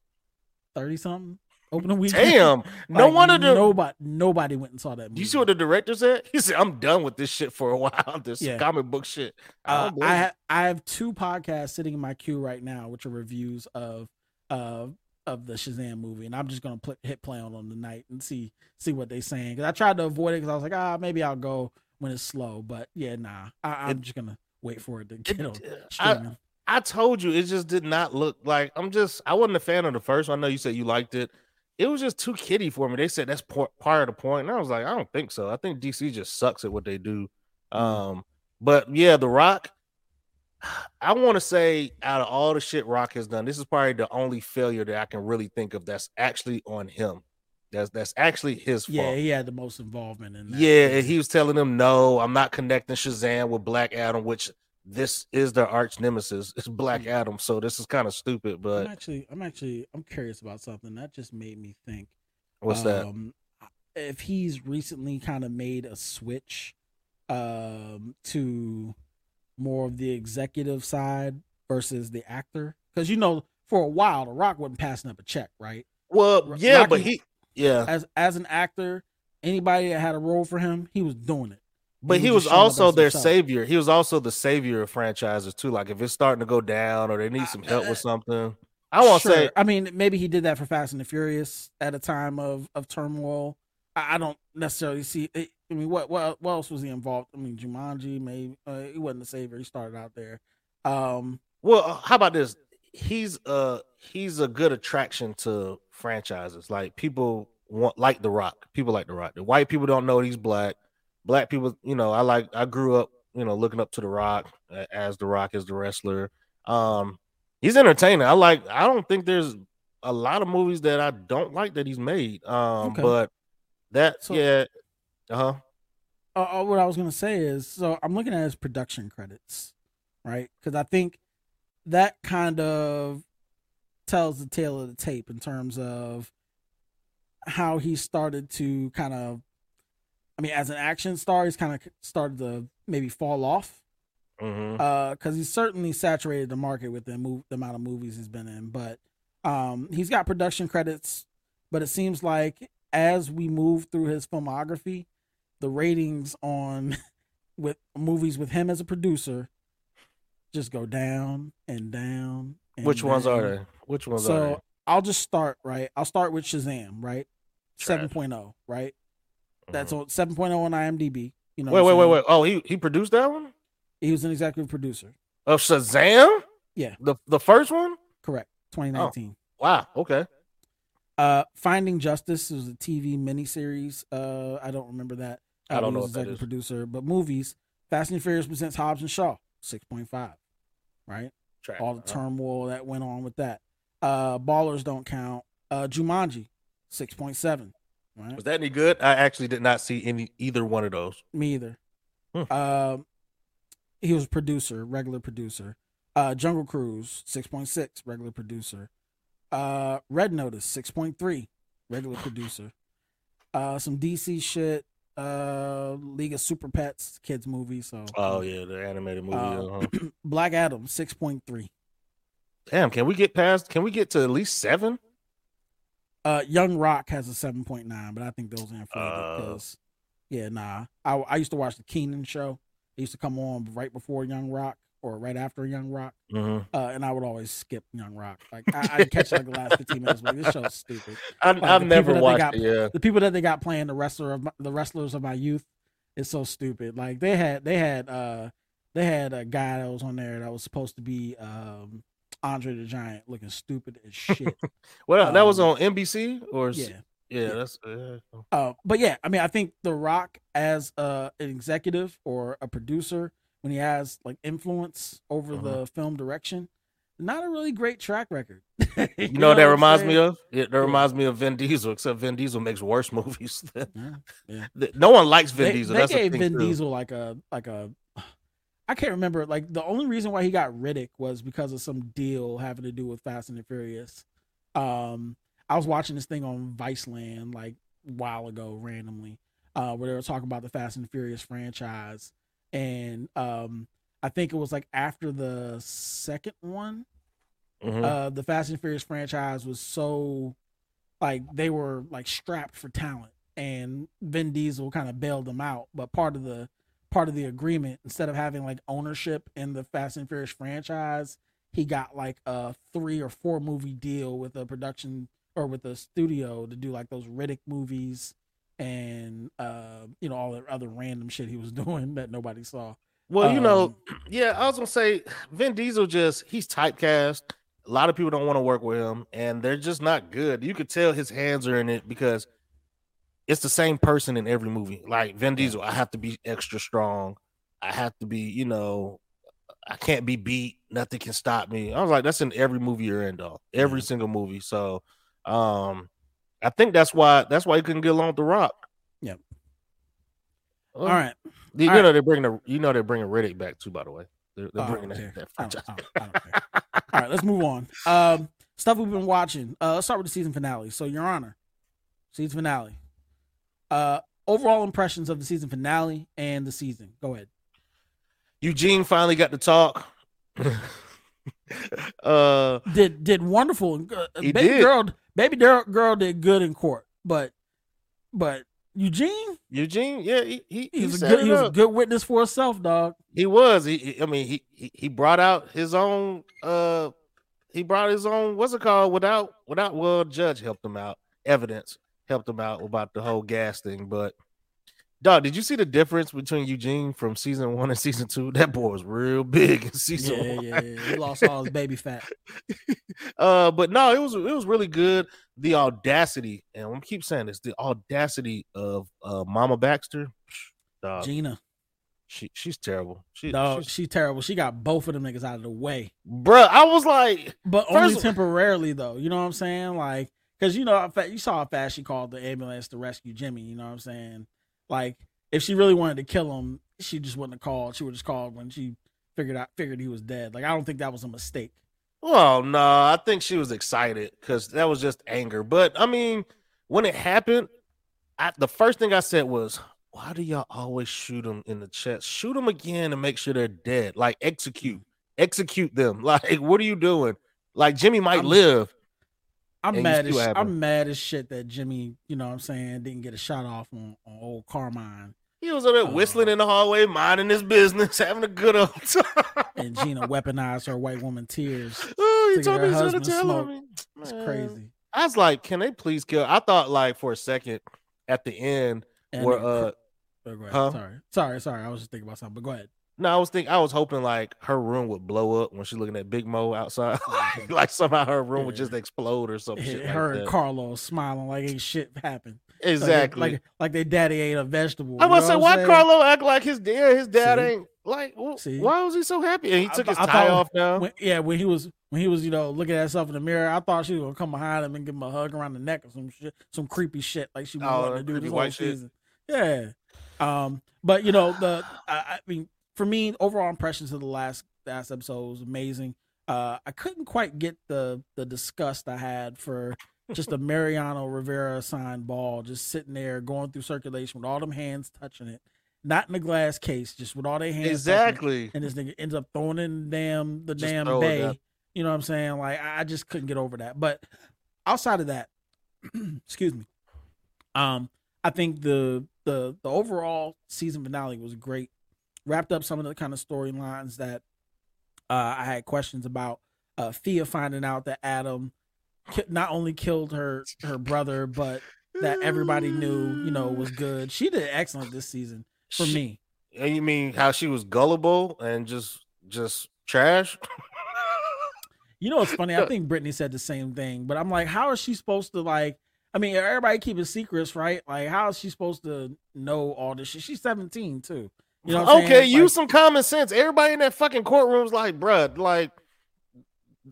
thirty something opening weekend. Damn. No Like, wonder the nobody nobody went and saw that movie. You see what the director said? He said, "I'm done with this shit for a while. This Yeah. comic book shit." I Uh, I I have two podcasts sitting in my queue right now, which are reviews of uh of the Shazam movie, and I'm just gonna put hit play on them tonight and see see what they saying. Because I tried to avoid it because I was like, ah, maybe I'll go when it's slow, but yeah, nah, I, I'm just gonna wait for it to get on I, streaming. I told you it just did not look like. I'm just. I wasn't a fan of the first one. I know you said you liked it. It was just too kiddie for me. They said that's part of the point, and I was like, I don't think so. I think DC just sucks at what they do. Um, but yeah, The Rock. I want to say out of all the shit Rock has done, this is probably the only failure that I can really think of that's actually on him. That's that's actually his fault. yeah, he had the most involvement in that. Yeah, and he was telling them, "No, I'm not connecting Shazam with Black Adam, which this is their arch nemesis. It's Black Adam, so this is kind of stupid." But I'm actually, I'm actually, I'm curious about something that just made me think. What's that? Um, If he's recently kind of made a switch, um, to more of the executive side versus the actor, because you know, for a while, The Rock wasn't passing up a check, right? well, yeah, but he, yeah, As as an actor, anybody that had a role for him, he was doing it. but he just was up also their himself. savior. He was also the savior of franchises too. Like if it's starting to go down or they need some help with something, I won't say. I mean, maybe he did that for Fast and the Furious at a time of of turmoil. I, I don't necessarily see. It, I mean, what what what else was he involved? I mean, Jumanji, maybe uh, he wasn't the savior. He started out there. Um, Well, uh, how about this? He's uh he's a good attraction to franchises. Like people want like The Rock. People like The Rock. The white people don't know he's black. Black people, you know, I like I grew up, you know, looking up to The Rock as The Rock is the wrestler. Um he's entertaining. I like I don't think there's a lot of movies that I don't like that he's made. Um Okay. but that So- yeah. Uh-huh. uh, uh, what I was gonna say is, so I'm looking at his production credits, right? Because I think that kind of tells the tale of the tape in terms of how he started to kind of, I mean, as an action star, he's kind of started to maybe fall off because he's certainly saturated the market with the, move, the amount of movies he's been in. But um, he's got production credits, but it seems like as we move through his filmography, the ratings on with movies with him as a producer just go down and down. And Which ones are down. they? Which ones are So they? I'll just start right. I'll start with Shazam, right? Trash. 7.0, right? That's on 7.0 on IMDb. You know, Mm-hmm. wait, wait, wait, wait. Oh, he he produced that one? He was an executive producer. Of Shazam? Yeah. The the first one? Correct. 2019. Wow. Okay. Uh, Finding Justice was a TV miniseries. Uh, I don't remember that. I don't know was what that executive producer, but movies. Fast and Furious presents Hobbs and Shaw, six point five. Right. Trash. All the Uh-huh. turmoil that went on with that. Uh, Ballers don't count. Uh, Jumanji, six point seven. Right. Was that any good? I actually did not see any either one of those. Me either. Hmm. Um, he was a producer, regular producer. Uh, Jungle Cruise, six point six, regular producer. Uh, Red Notice, six point three, regular producer. Uh, some DC shit. Uh, League of Super Pets, kids movie. So. Oh yeah, the animated movie. Uh, uh-huh. Black Adam, six point three. Damn, can we get past? Can we get to at least seven? Uh, Young Rock has a seven point nine, but I think those are inflated because, yeah, nah. I I used to watch the Kenan show. It used to come on right before Young Rock or right after Young Rock, Mhm. uh, and I would always skip Young Rock. Like I, I'd catch like the last fifteen minutes. Like this show's stupid. I, Like, I've never people that they watched got- it. Yeah, the people that they got playing the wrestler of my, the wrestlers of my youth is so stupid. Like they had they had uh they had a guy that was on there that was supposed to be um Andre the Giant looking stupid as shit. well, that was Um, on NBC or yeah. yeah, Yeah. that's uh, Uh, but yeah, I mean, I think The Rock as uh, an executive or a producer, when he has like influence over Uh-huh. the film direction, not a really great track record. You know what that reminds me of? Yeah, that reminds me of Vin Diesel, except Vin Diesel makes worse movies. Than, yeah. that- no one likes Vin they, Diesel. They That's gave Vin too. Diesel like a like a. I can't remember. Like the only reason why he got Riddick was because of some deal having to do with Fast and the Furious. Um, I was watching this thing on Viceland like a while ago randomly, uh, where they were talking about the Fast and the Furious franchise, and um, I think it was like after the second one, Mhm. uh, the Fast and Furious franchise was so like they were like strapped for talent, and Vin Diesel kind of bailed them out. But part of the part of the agreement, instead of having like ownership in the Fast and Furious franchise, he got like a three or four movie deal with a production or with a studio to do like those Riddick movies and uh you know all the other random shit he was doing that nobody saw. Well, you Um, know, yeah, I was gonna say Vin Diesel just he's typecast. A lot of people don't want to work with him, and they're just not good. You could tell his hands are in it because it's the same person in every movie. Like Vin Diesel, I have to be extra strong. I have to be, you know, I can't be beat. Nothing can stop me. I was like, that's in every movie you're in, though. Every single movie. So, um, I think that's why that's why he couldn't get along with The Rock. Yep. Well, All right. You, All you right. know they're bringing the you know they're bringing Riddick back too. By the way, they're, they're Oh, bringing that, that I don't- I don't- I don't. All right, let's move on. Um, stuff we've been watching. Uh, let's start with the season finale. So, Your Honor, season finale. Uh, overall impressions of the season finale and the season. Go ahead. Eugene finally got to talk. uh, Did did wonderful. Uh, He did. girl, baby girl, girl did good in court, but but Eugene, Eugene, yeah, he he, he was a good, he was a good witness for himself, dog. He was. He, he- I mean, he, he he brought out his own. Uh, he brought his own. What's it called? Without without. Well, judge helped him out. Evidence helped him out about the whole gas thing. But dog, did you see the difference between Eugene from season one and season two? That boy was real big in season Yeah, one. yeah, yeah. He lost all his baby fat. Uh, but no, it was it was really good. The audacity, and I'm keep saying this, the audacity of uh Mama Baxter. Dog, Gina, she she's terrible. She, dog, she's, she terrible. She got both of them niggas out of the way. bruh, I was like, but First only temporarily though. You know what I'm saying? Like, cause you know, you saw how fast she called the ambulance to rescue Jimmy. You know what I'm saying? Like, if she really wanted to kill him, she just wouldn't have called. She would just called when she figured out figured he was dead. Like, I don't think that was a mistake. well, no, I think she was excited because that was just anger. But I mean, when it happened, I, the first thing I said was, "Why do y'all always shoot them in the chest? Shoot them again and make sure they're dead. Like execute, execute them. Like what are you doing? Like Jimmy might I'm- live." I'm And mad as I'm mad as shit that Jimmy, you know what I'm saying, didn't get a shot off on, on old Carmine He was over there whistling in the hallway, minding his business, having a good old time. and Gina weaponized her white woman tears. Oh, you told me to tell him. It's crazy. I was like, can they please kill? I thought like for a second at the end And where uh Oh, go ahead. Huh? Sorry, sorry, sorry. I was just thinking about something, but go ahead. No, I was thinking I was hoping like her room would blow up when she's looking at Big Mo outside. like, like somehow her room would just explode or some shit. her like and that. Carlos smiling like ain't shit happened. Exactly. Like like, they daddy ate a vegetable. I was know say, why I'm saying? Carlo act like his dad? His dad See? ain't like. See? Why was he so happy? And he took th- his I tie off now. When, yeah, when he was when he was you know looking at himself in the mirror, I thought she was gonna come behind him and give him a hug around the neck or some shit, some creepy shit like she was Oh, wanting to do this whole white shit. season. Yeah, um, but you know the I, I mean for me overall impressions of the last last episode was amazing. Uh, I couldn't quite get the the disgust I had for just a Mariano Rivera signed ball just sitting there going through circulation with all them hands touching it, not in a glass case, just with all their hands touching it Exactly. and this nigga ends up throwing in the damn the Just damn bay. You know what I'm saying? Like I I just couldn't get over that. But outside of that, excuse me. Um, I think the the the overall season finale was great. Wrapped up some of the kind of storylines that uh, I had questions about. Uh, Fia finding out that Adam ki- not only killed her her brother, but that everybody knew, you know, was good. She did excellent this season for She- me. You mean how she was gullible and just just trash? You know what's funny? I think Brittany said the same thing, but I'm like, how is she supposed to like? I mean, everybody keeping secrets, right? Like, how is she supposed to know all this shit? She's 17 too. You know? Okay, saying? use Like, some common sense. Everybody in that fucking courtroom's like, bruh, like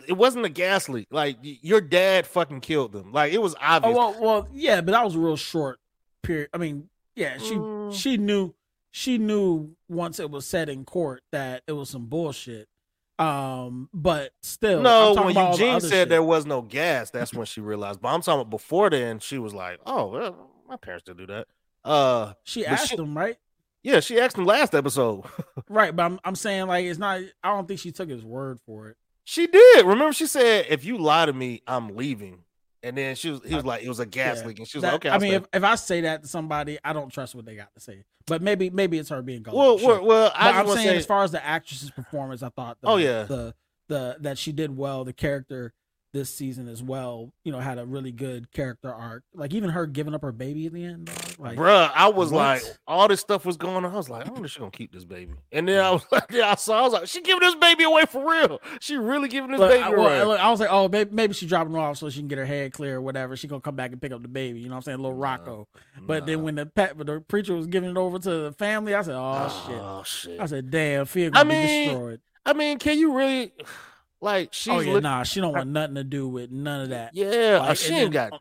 it wasn't a gas leak. Like your dad fucking killed them. Like it was Oh obvious. well, well, yeah, but that was a real short period. I mean, yeah, she Mm. she knew she knew once it was said in court that it was some bullshit. Um, but still, no, when about all the Eugene said shit. there was no gas, that's when she realized. But I'm talking about before then, she was like, "Oh, well, my parents didn't do that." Uh, she asked she- him, right? Yeah, she asked him last episode. Right, but I'm I'm saying like it's not. I don't think she took his word for it. she did. Remember, she said, "If you lie to me, I'm leaving." And then she was, he was uh, like, "It was a gas Yeah. leak," and she was That- like, "Okay." I mean, if, if I say that to somebody, I don't trust what they got to say. But maybe maybe it's her being gullible. well, sure. well, well, I I'm saying say, as far as the actress's performance, I thought the, Oh, yeah. the the that she did well. The character this season as well, you know, had a really good character arc. Like even her giving up her baby at the end, like Bruh, I was what? like, all this stuff was going on. I was like, I wonder if she's gonna keep this baby. And then I mm. was like, yeah, I saw, I was like, she giving this baby away for real. She really giving this Look, baby I, away. look, I was like, oh, maybe, maybe she's dropping her off so she can get her head clear or whatever. She gonna come back and pick up the baby. You know what I'm saying? Little Rocco. But then when the pet, the preacher was giving it over to the family, I said, oh, shit. Oh shit. I said, damn, Fia I gonna be mean, destroyed. I mean, can you really like she's oh yeah, nah, she don't want nothing to do with none of that. Yeah, Like, she ain't got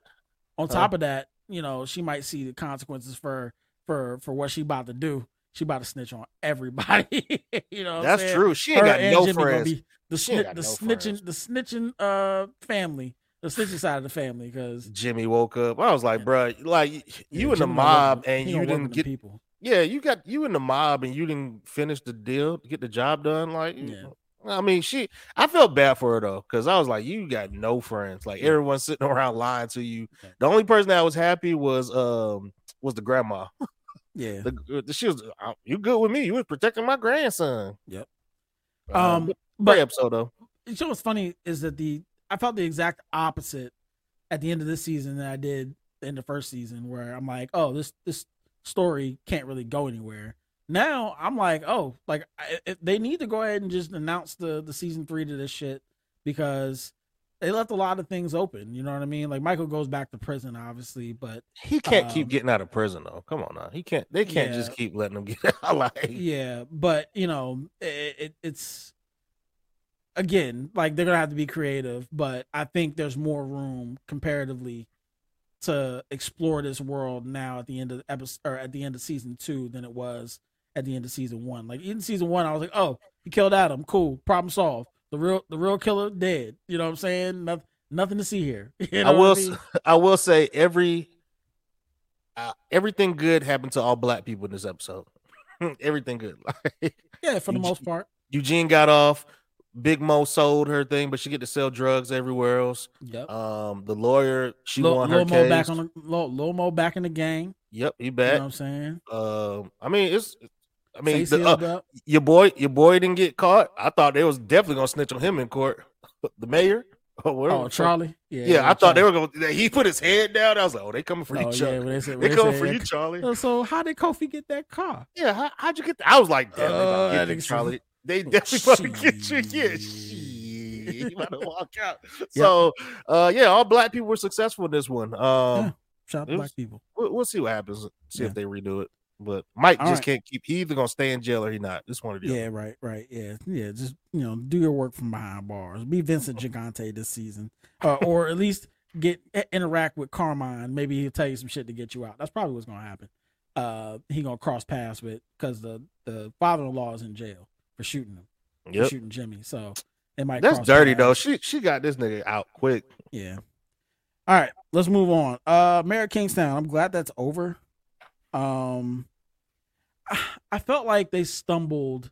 On Huh? top of that, you know, she might see the consequences for for for what she about to do. She about to snitch on everybody. you know, That's saying? true. She ain't Her got no Jimmy friends. the sni- the no snitching the snitching uh family, the snitching side of the family because Jimmy woke up. I was like, bruh, like y- you in the Jimmy gonna mob and you didn't get people. Yeah, you got you in the mob and you didn't finish the deal, get the job done. Like, Yeah. I mean, she. I felt bad for her though, because I was like, you got no friends. Like everyone's sitting around lying to you. The only person that was happy was um was the grandma. Yeah. The, the- she was uh, you good with me. You was protecting my grandson. Yep. Uh, Um, great but episode though. you know what's funny is that the I felt the exact opposite at the end of this season that I did in the first season, where I'm like, oh, this this story can't really go anywhere. Now I'm like, oh, like I, they need to go ahead and just announce the the season three to this shit because they left a lot of things open. You know what I mean? Like Michael goes back to prison, obviously, but He can't keep um, getting out of prison though. Come on now, he can't. They can't just keep letting him get out. Like, yeah but you know it, it it's again like they're gonna have to be creative but i think there's more room comparatively to explore this world now at the end of the episode or at the end of season two than it was at the end of season one like in season one i was like oh he killed adam cool problem solved the real the real killer dead you know what i'm saying nothing nothing to see here you know I will. mean? s- I will say every uh, everything good happened to all black people in this episode. everything good. Like, yeah for the Eugene- most part Eugene got off. Big Mo sold her thing, but she get to sell drugs everywhere else. Yep. Um, the lawyer she Lil, won her Lil Mo case. back on the Lil, Lil Mo back in the gang yep, he back. you know what i'm saying Um, I mean it's. I mean, the, uh, your boy, your boy didn't get caught. I thought they was definitely gonna snitch on him in court. the mayor, or. Oh. Charlie? Yeah, Yeah, yeah, I thought they were gonna. He put his head down. I was like, oh, they coming for Oh, you, Charlie. when they said- they they coming said, for you, Charlie. Uh, So how did Kofi get that car? Yeah, how, how'd you get that? I was like, damn, they Oh, about to that get you, Charlie. They definitely about to get you. Yeah. You about to walk out. So, uh, yeah, all black people were successful in this one. Um, Shout out to black people. We'll, we'll see what happens. See Yeah. if they redo it. But Mike All just right. can't keep. He either gonna stay in jail or he not. This one of the Yeah, other. right, right. Yeah, yeah. Just you know, do your work from behind bars. Be Vincent Gigante this season, uh, or at least get interact with Carmine. Maybe he'll tell you some shit to get you out. That's probably what's gonna happen. Uh, he gonna cross paths with because the the father in law is in jail for shooting him, for shooting Jimmy. So it might. That's dirty though. She she got this nigga out quick. Yeah. All right, let's move on. Uh Mayor Kingstown. I'm glad that's over. Um I felt like they stumbled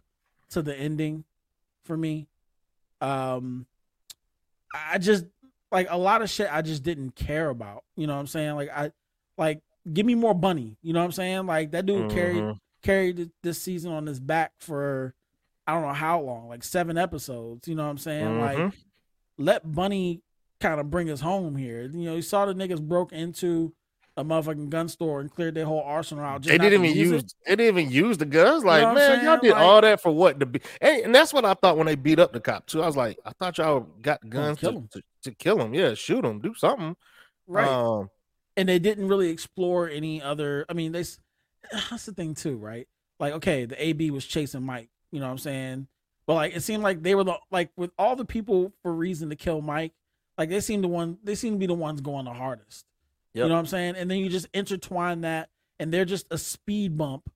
to the ending for me. Um I just like a lot of shit I just didn't care about. You know what I'm saying? Like I like give me more bunny. You know what I'm saying? Like that dude carried Mhm. carried th- this season on his back for I don't know how long, like seven episodes. You know what I'm saying? Like Mhm. let Bunny kind of bring us home here. You know, you saw the niggas broke into a motherfucking gun store and cleared their whole arsenal out. Just They didn't even use it. They didn't even use the guns. Like, what I'm man, y'all did Like- all that for what? To be, and, and that's what I thought when they beat up the cop too. I was like, I thought y'all got guns kill to, him. to, to kill him. Yeah, shoot him, do something. Right. Um, and they didn't really explore any other. I mean, they. That's the thing too, right? Like, okay, the AB was chasing Mike. You know what I'm saying? But like, it seemed like they were the like with all the people for reason to kill Mike. Like they seem the one. They seem to be the ones going the hardest. You know what I'm saying? And then you just intertwine that, and they're just a speed bump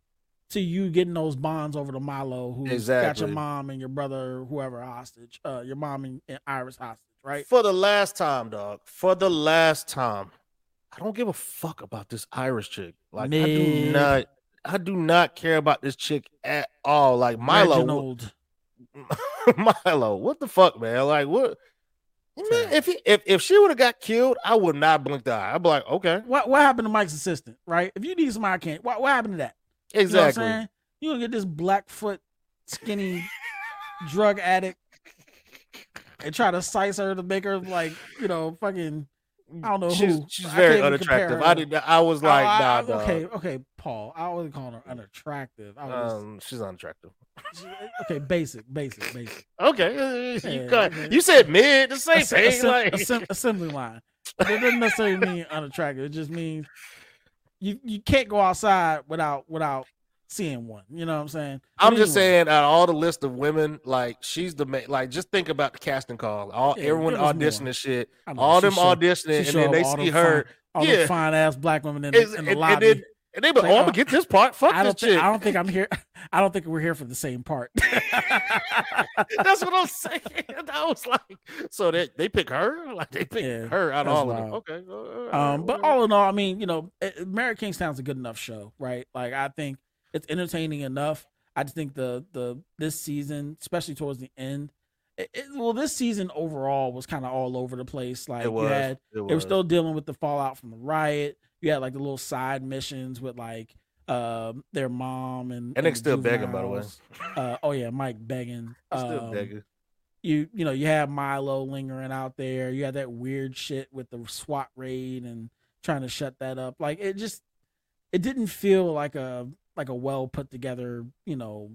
to you getting those bonds over to Milo, who's got your mom and your brother, or whoever hostage, uh, your mom and, and Iris hostage, right? for the last time, dog. For the last time, I don't give a fuck about this Irish chick. Like, I do not. I do not care about this chick at all. Like Milo, Reginald. Milo, what the fuck, man? Like, what? Man, if he, if if she would have got killed, I would not blink the eye. I'd be like, okay, What what happened to Mike's assistant, right? If you need somebody, I can't. What, what happened to that? You know what I'm exactly. saying? You gonna get this Blackfoot skinny drug addict and try to size her to make her like, you know, fucking I don't know she's who. she's very can't even compare unattractive. I did. I was like, I- nah, dog. okay, okay, Paul. I wasn't calling her unattractive. I was Um, she's unattractive. okay, basic, basic, basic. Okay, you got okay. you said mid the same thing. like, assembly line. But it doesn't necessarily mean unattractive. It just means you you can't go outside without without seeing one. You know what I'm saying? I'm just anyway, saying, out of all the list of women, like she's the main. Like, just think about the casting call. All Yeah, everyone auditioning more. shit. I know, All them show- auditioning, and then they see her. fine- all yeah, the fine ass black women in the, in the and, lobby. and then and they be like, "Oh, I'm gonna get this part. Fuck I this don't think chick." I don't think I'm here. I don't think we're here for the same part. That's what I'm saying. I was like, so they they pick her, like they pick Yeah, her out of all of them. Okay, Um, but all in all, I mean, you know, eh, Mayor Kingstown's a good enough show, right? Like, I think it's entertaining enough. I just think the the this season, especially towards the end, it, it- well, this season overall was kind of all over the place. Like, it was. you had it they were still dealing with the fallout from the riot. You had like the little side missions with like um their mom and and nigga still begging, by the way. Uh, oh yeah, Mike begging. I'm still Um, begging. you you know you had Milo lingering out there. You had that weird shit with the SWAT raid and trying to shut that up. Like it just it didn't feel like a like a well put together you know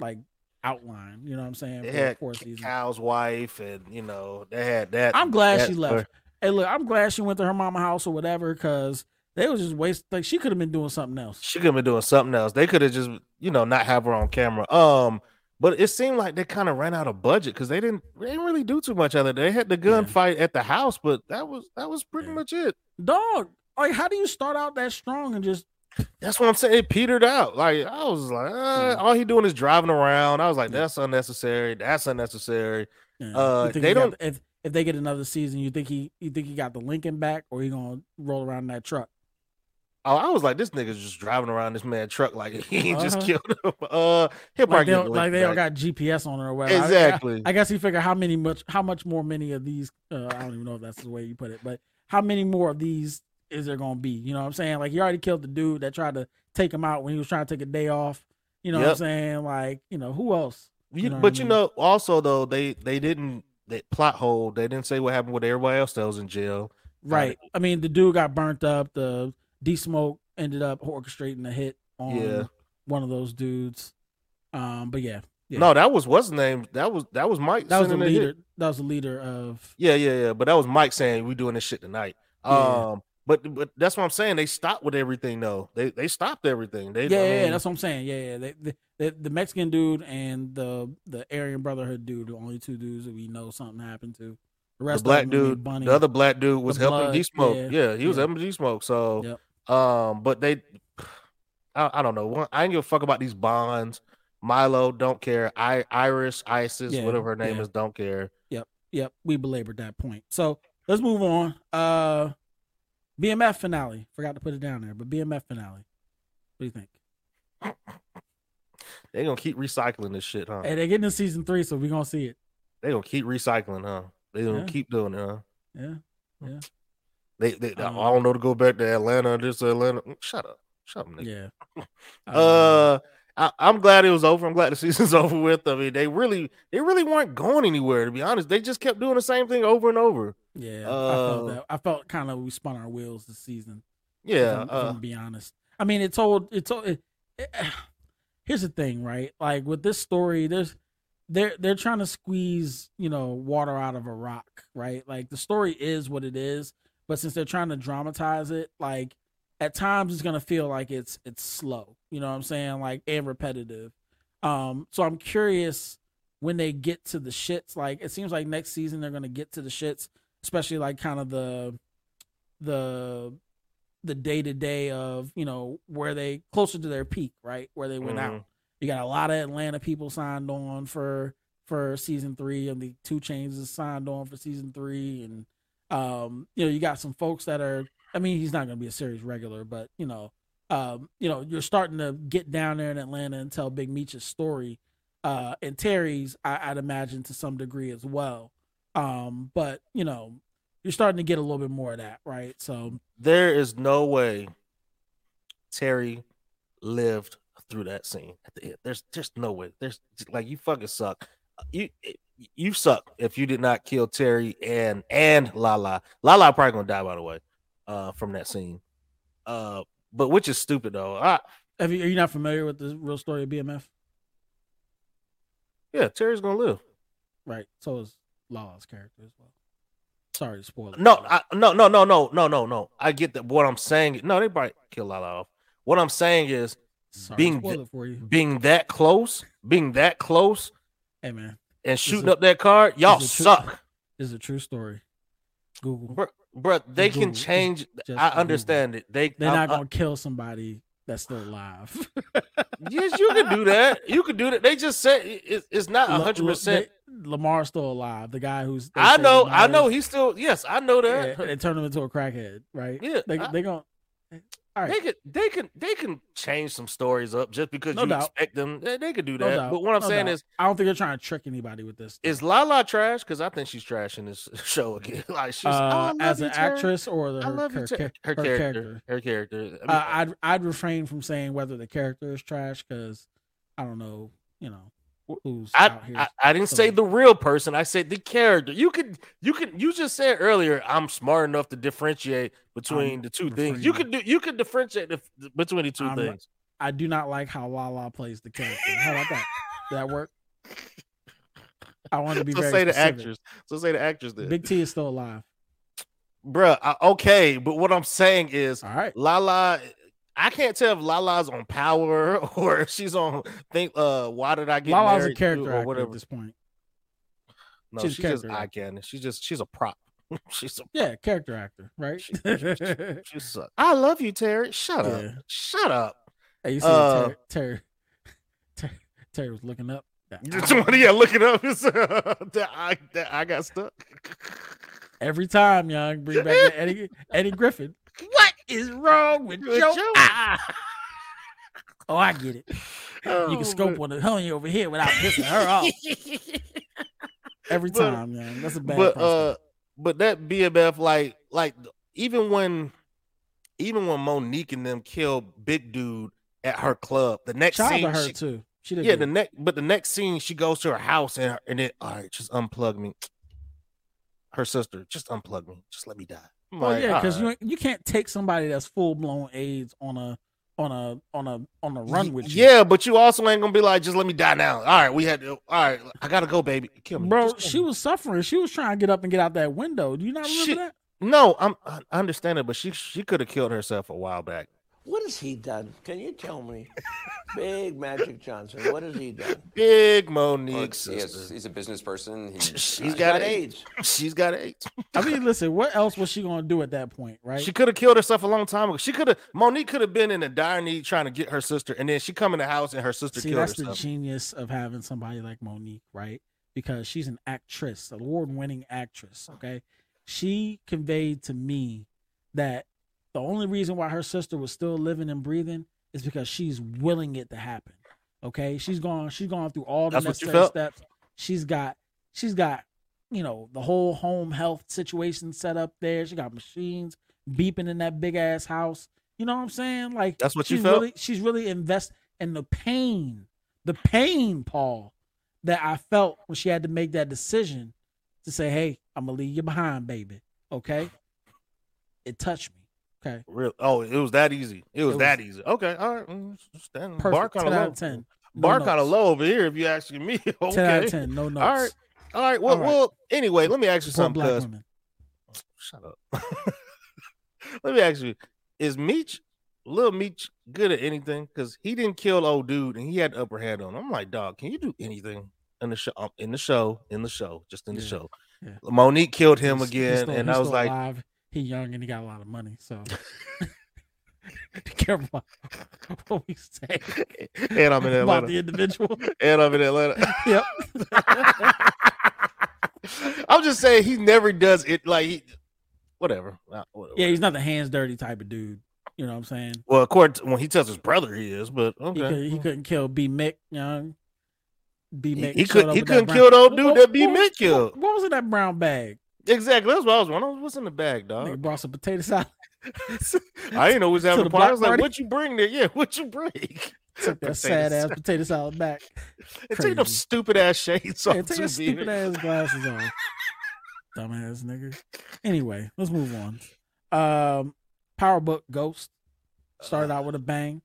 like outline. You know what I'm saying? They had for a season. Cal's wife, and you know they had that. I'm glad that she left. Hey, look, I'm glad she went to her mama house or whatever because they was just waste. Like she could have been doing something else. She could have been doing something else. They could have just, you know, not have her on camera. Um, but it seemed like they kind of ran out of budget because they didn't they didn't really do too much other. They had the gunfight at the house, but that was that was pretty much it. Dog, like how do you start out that strong and just That's what I'm saying. It petered out. Like I was like, uh, all he doing is driving around. I was like, that's unnecessary. That's unnecessary. Yeah. Uh, they don't. the- if if they get another season, you think he you think he got the Lincoln back or he gonna roll around in that truck? Oh, I was like, this nigga's just driving around this man truck like he just Uh-huh. killed him. Uh, he'll Like probably they, don't, like they don't got GPS on it or whatever. I- I- Exactly. I, guess he figured how many much how much more many of these. Uh, I don't even know if that's the way you put it, but how many more of these is there gonna be? You know what I'm saying? Like he already killed the dude that tried to take him out when he was trying to take a day off. You know what I'm saying? Like you know who else? You- know but you mean? know, also though, they they didn't that plot hole. They didn't say what happened with everybody else that was in jail. Right. I mean, the dude got burnt up. The D Smoke ended up orchestrating a hit on Yeah. one of those dudes. Um, but yeah, yeah. No, that was what's name. That was that was Mike. that was the leader. That was the leader of. Yeah, yeah, yeah. But that was Mike saying we doing this shit tonight. Yeah. Um, but but that's what I'm saying. They stopped with everything though. They they stopped everything. They Yeah, I yeah, yeah, that's what I'm saying. Yeah, yeah. They, they, the the Mexican dude and the the Aryan Brotherhood dude, the only two dudes that we know something happened to. The the black of them, I mean, dude, Bunny, the other black dude was helping blood, D Smoke. yeah, Yeah, he was yeah. helping D Smoke. So Yep. um, but they I, I don't know. I ain't give a fuck about these bonds. Milo don't care. I Iris, Isis, Yeah, whatever her name yeah. is, don't care. Yep, yep. We belabored that point. So let's move on. Uh BMF finale. Forgot to put it down there, but BMF finale. What do you think? They gonna keep recycling this shit, huh? Hey, they're getting to season three, so we're gonna see it. They gonna keep recycling, huh? They gonna Yeah. keep doing it, huh? Yeah. Yeah. They, they Um, I don't know to go back to Atlanta. This Atlanta. Mm, Shut up. Shut up, nigga. Yeah. Uh, I, I'm glad it was over. I'm glad the season's over with. I mean, they really, they really weren't going anywhere. To be honest, they just kept doing the same thing over and over. Yeah, I Uh, felt that. I felt kind of we spun our wheels this season. if Yeah, I'm- if uh, I'm be honest. I mean, it told it told. It, it- here's the thing, right? Like with this story, there's they're they're trying to squeeze you know water out of a rock, right? Like the story is what it is, but since they're trying to dramatize it, like at times it's gonna feel like it's it's slow. You know what I'm saying? Like and repetitive. Um, so I'm curious when they get to the shits. Like it seems like next season they're gonna get to the shits, especially like kind of the the the day to day of you know where they closer to their peak, right? Where they went Mhm. out. You got a lot of Atlanta people signed on for for season three, and the 2 Chainz is signed on for season three, and um, you know you got some folks that are. I mean, he's not going to be a series regular, but you know, um, you know, you're starting to get down there in Atlanta and tell Big Meech's story, uh, and Terry's, I, I'd imagine to some degree as well. Um, but you know, you're starting to get a little bit more of that, right? So there is no way Terry lived through that scene at the end. There's just no way. There's like you fucking suck. You you suck if you did not kill Terry and and Lala. Lala probably gonna die by the way, uh, from that scene. Uh, but which is stupid though. I, Have you, are you not familiar with the real story of BMF? yeah, Terry's gonna live. Right. So is Law's character as well. Sorry to spoil. No, I, no, no, no, no, no, no, no. I get that. What I'm saying, no, they probably kill Lala off. What I'm saying is, Sorry being spoil th- it for you. being that close, being that close, Hey man, and shooting is- up that card, y'all is a true- suck. Is a true story. Google. Bro, bro, they Google. can change. just I Google. understand it. They They're not I- gonna kill somebody that's still alive. yes, you can do that. You can do that. They just said it, it's not hundred percent. Lamar's still alive. The guy who's I know. I know. He's still. Yes, I know that. yeah, they turned him into a crackhead, right? Yeah, they I- they gonna. All right, They can. They can. They can change some stories up just because No you doubt. expect them. They, they could do that. doubt, but what I'm no saying doubt. is, I don't think they're trying to trick anybody with this. is Lala trash? Because I think she's trash in this show again. like she's oh, uh, love as an actress or the, her, her, her, her character. Her character. I mean, uh, I'd I'd refrain from saying whether the character is trash because I don't know, you know, who's I, out here. I, I didn't say the real person. I said the character. You could you could you just said earlier. I'm smart enough to differentiate between I'm the two things. You could do you could differentiate the, between the 2 I'm- things. I do not like how Lala plays the character. How about that? Did that work? I want to be So very say the actress. So say the actress then. Big T is still alive. Bruh, I, okay, but what I'm saying is All right. Lala. I can't tell if Lala's on power or if she's on think uh why did I get Lala's a character or whatever. at this point. No, she's she's, just eye candy. She's just she's a prop. she's a Yeah, character actor, right? she sucks. I love you, Terry. Shut Yeah. up. Shut up. Hey, you see Uh, Terry, Terry, Terry, Terry was looking up. Yeah, look it up. That I that I got stuck. Every time, young, bring back Eddie Eddie Griffin. What is wrong with With Joe? Joe? Ah. Oh, I get it. you Oh, can scope but- on the honey over here without pissing her off. Every But- time, man. That's a bad but uh, but that BMF like like even when even when Mo'Nique and them killed Big Dude at her club, the next Shout out scene, to her she- too. She did yeah, the next but the next scene she goes to her house and and then all right, just unplug me. Her sister, just unplug me, just let me die. Well, like, yeah, because right. Uh, you you can't take somebody that's full blown AIDS on a on a on a on a run with you. Yeah, but you also ain't gonna be like, just let me die now. All right, we had to. All right, I gotta go, baby. Kill me, Bro, she me. was suffering. She was trying to get up and get out that window. Do you not remember She- that? No, I'm. I understand it, but she she could have killed herself a while back. What has he done? Can you tell me? Big Magic Johnson, what has he done? Big Well, Mo'Nique he has- he's a business person. He, uh, She's got, an AIDS. She's got AIDS. I mean, listen, what else was she gonna do at that point, right? She could have killed herself a long time ago. She could have. Mo'Nique could have been in a dire need trying to get her sister, and then she come in the house and her sister See, killed that's herself. the genius of having somebody like Mo'Nique, right? Because she's an actress, award-winning actress. Okay, she conveyed to me that the only reason why her sister was still living and breathing is because she's willing it to happen. Okay, she's gone. She's gone through all the That's necessary steps. She's got. She's got you know, the whole home health situation set up there. She got machines beeping in that big ass house. You know what I'm saying? Like That's what you she's felt? really she's really invest in the pain, the pain, Paul, that I felt when she had to make that decision to say, Hey, I'm gonna leave you behind, baby. Okay. It touched me. Okay. Real. Oh, it was that easy. It was, It that easy. Okay. All right. mm, Stand, bar Perfect. kind 10 of out low. of 10. No bar kind of low over here. If you asking me. okay. 10 out of 10. No notes. All right. All right. Well, All right. well. Anyway, let me ask you Support something. black women. shut up. let me ask you: Is Meech, little Meech, good at anything? Because he didn't kill old dude, and he had the upper hand on. him. I'm like, dog, can you do anything in the show? In the show, in the show, just in the Yeah, show. yeah. Mo'Nique killed him He's- he's again, still- and I was like, alive. He young and he got a lot of money, so be careful what we say and I'm in Atlanta. about the individual. and I'm in Atlanta. yep. I'm just saying he never does it like he, whatever. Whatever. Yeah, he's not the hands dirty type of dude. You know what I'm saying? Well, according to when he tells his brother he is, but He, okay. could, he hmm. couldn't kill B Mick Young. B Mick. he showed could- he couldn't kill the old dude What- that B. Mick killed. What, what was in that brown bag? Exactly. That's what I was wondering. What's in the bag, dog? Nigga brought some potato salad. I didn't know was having the a party. I was like, what you bring there? Yeah, what you bring? Took that sad ass potato salad back. And take them stupid ass shades off. Yeah, take your stupid ass glasses off. Dumbass nigga. Anyway, let's move on. Um Power Book Ghost started out with a bang.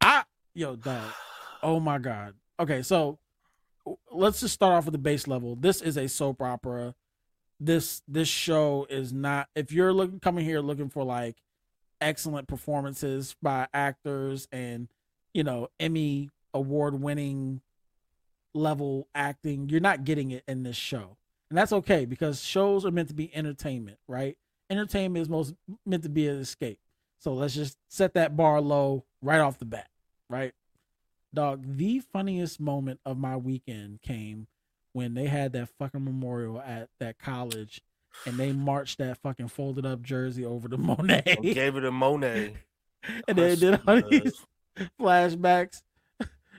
I yo dog. Oh my god. Okay, so let's just start off with the base level. This is a soap opera. This this show is not if you're looking coming here looking for like excellent performances by actors and you know Emmy award winning level acting, you're not getting it in this show. And that's okay because shows are meant to be entertainment, right? Entertainment is most meant to be an escape. So let's just set that bar low right off the bat, right? Dog, the funniest moment of my weekend came when they had that fucking memorial at that college and they marched that fucking folded up jersey over to Monet. Gave it to Monet. and they did all these flashbacks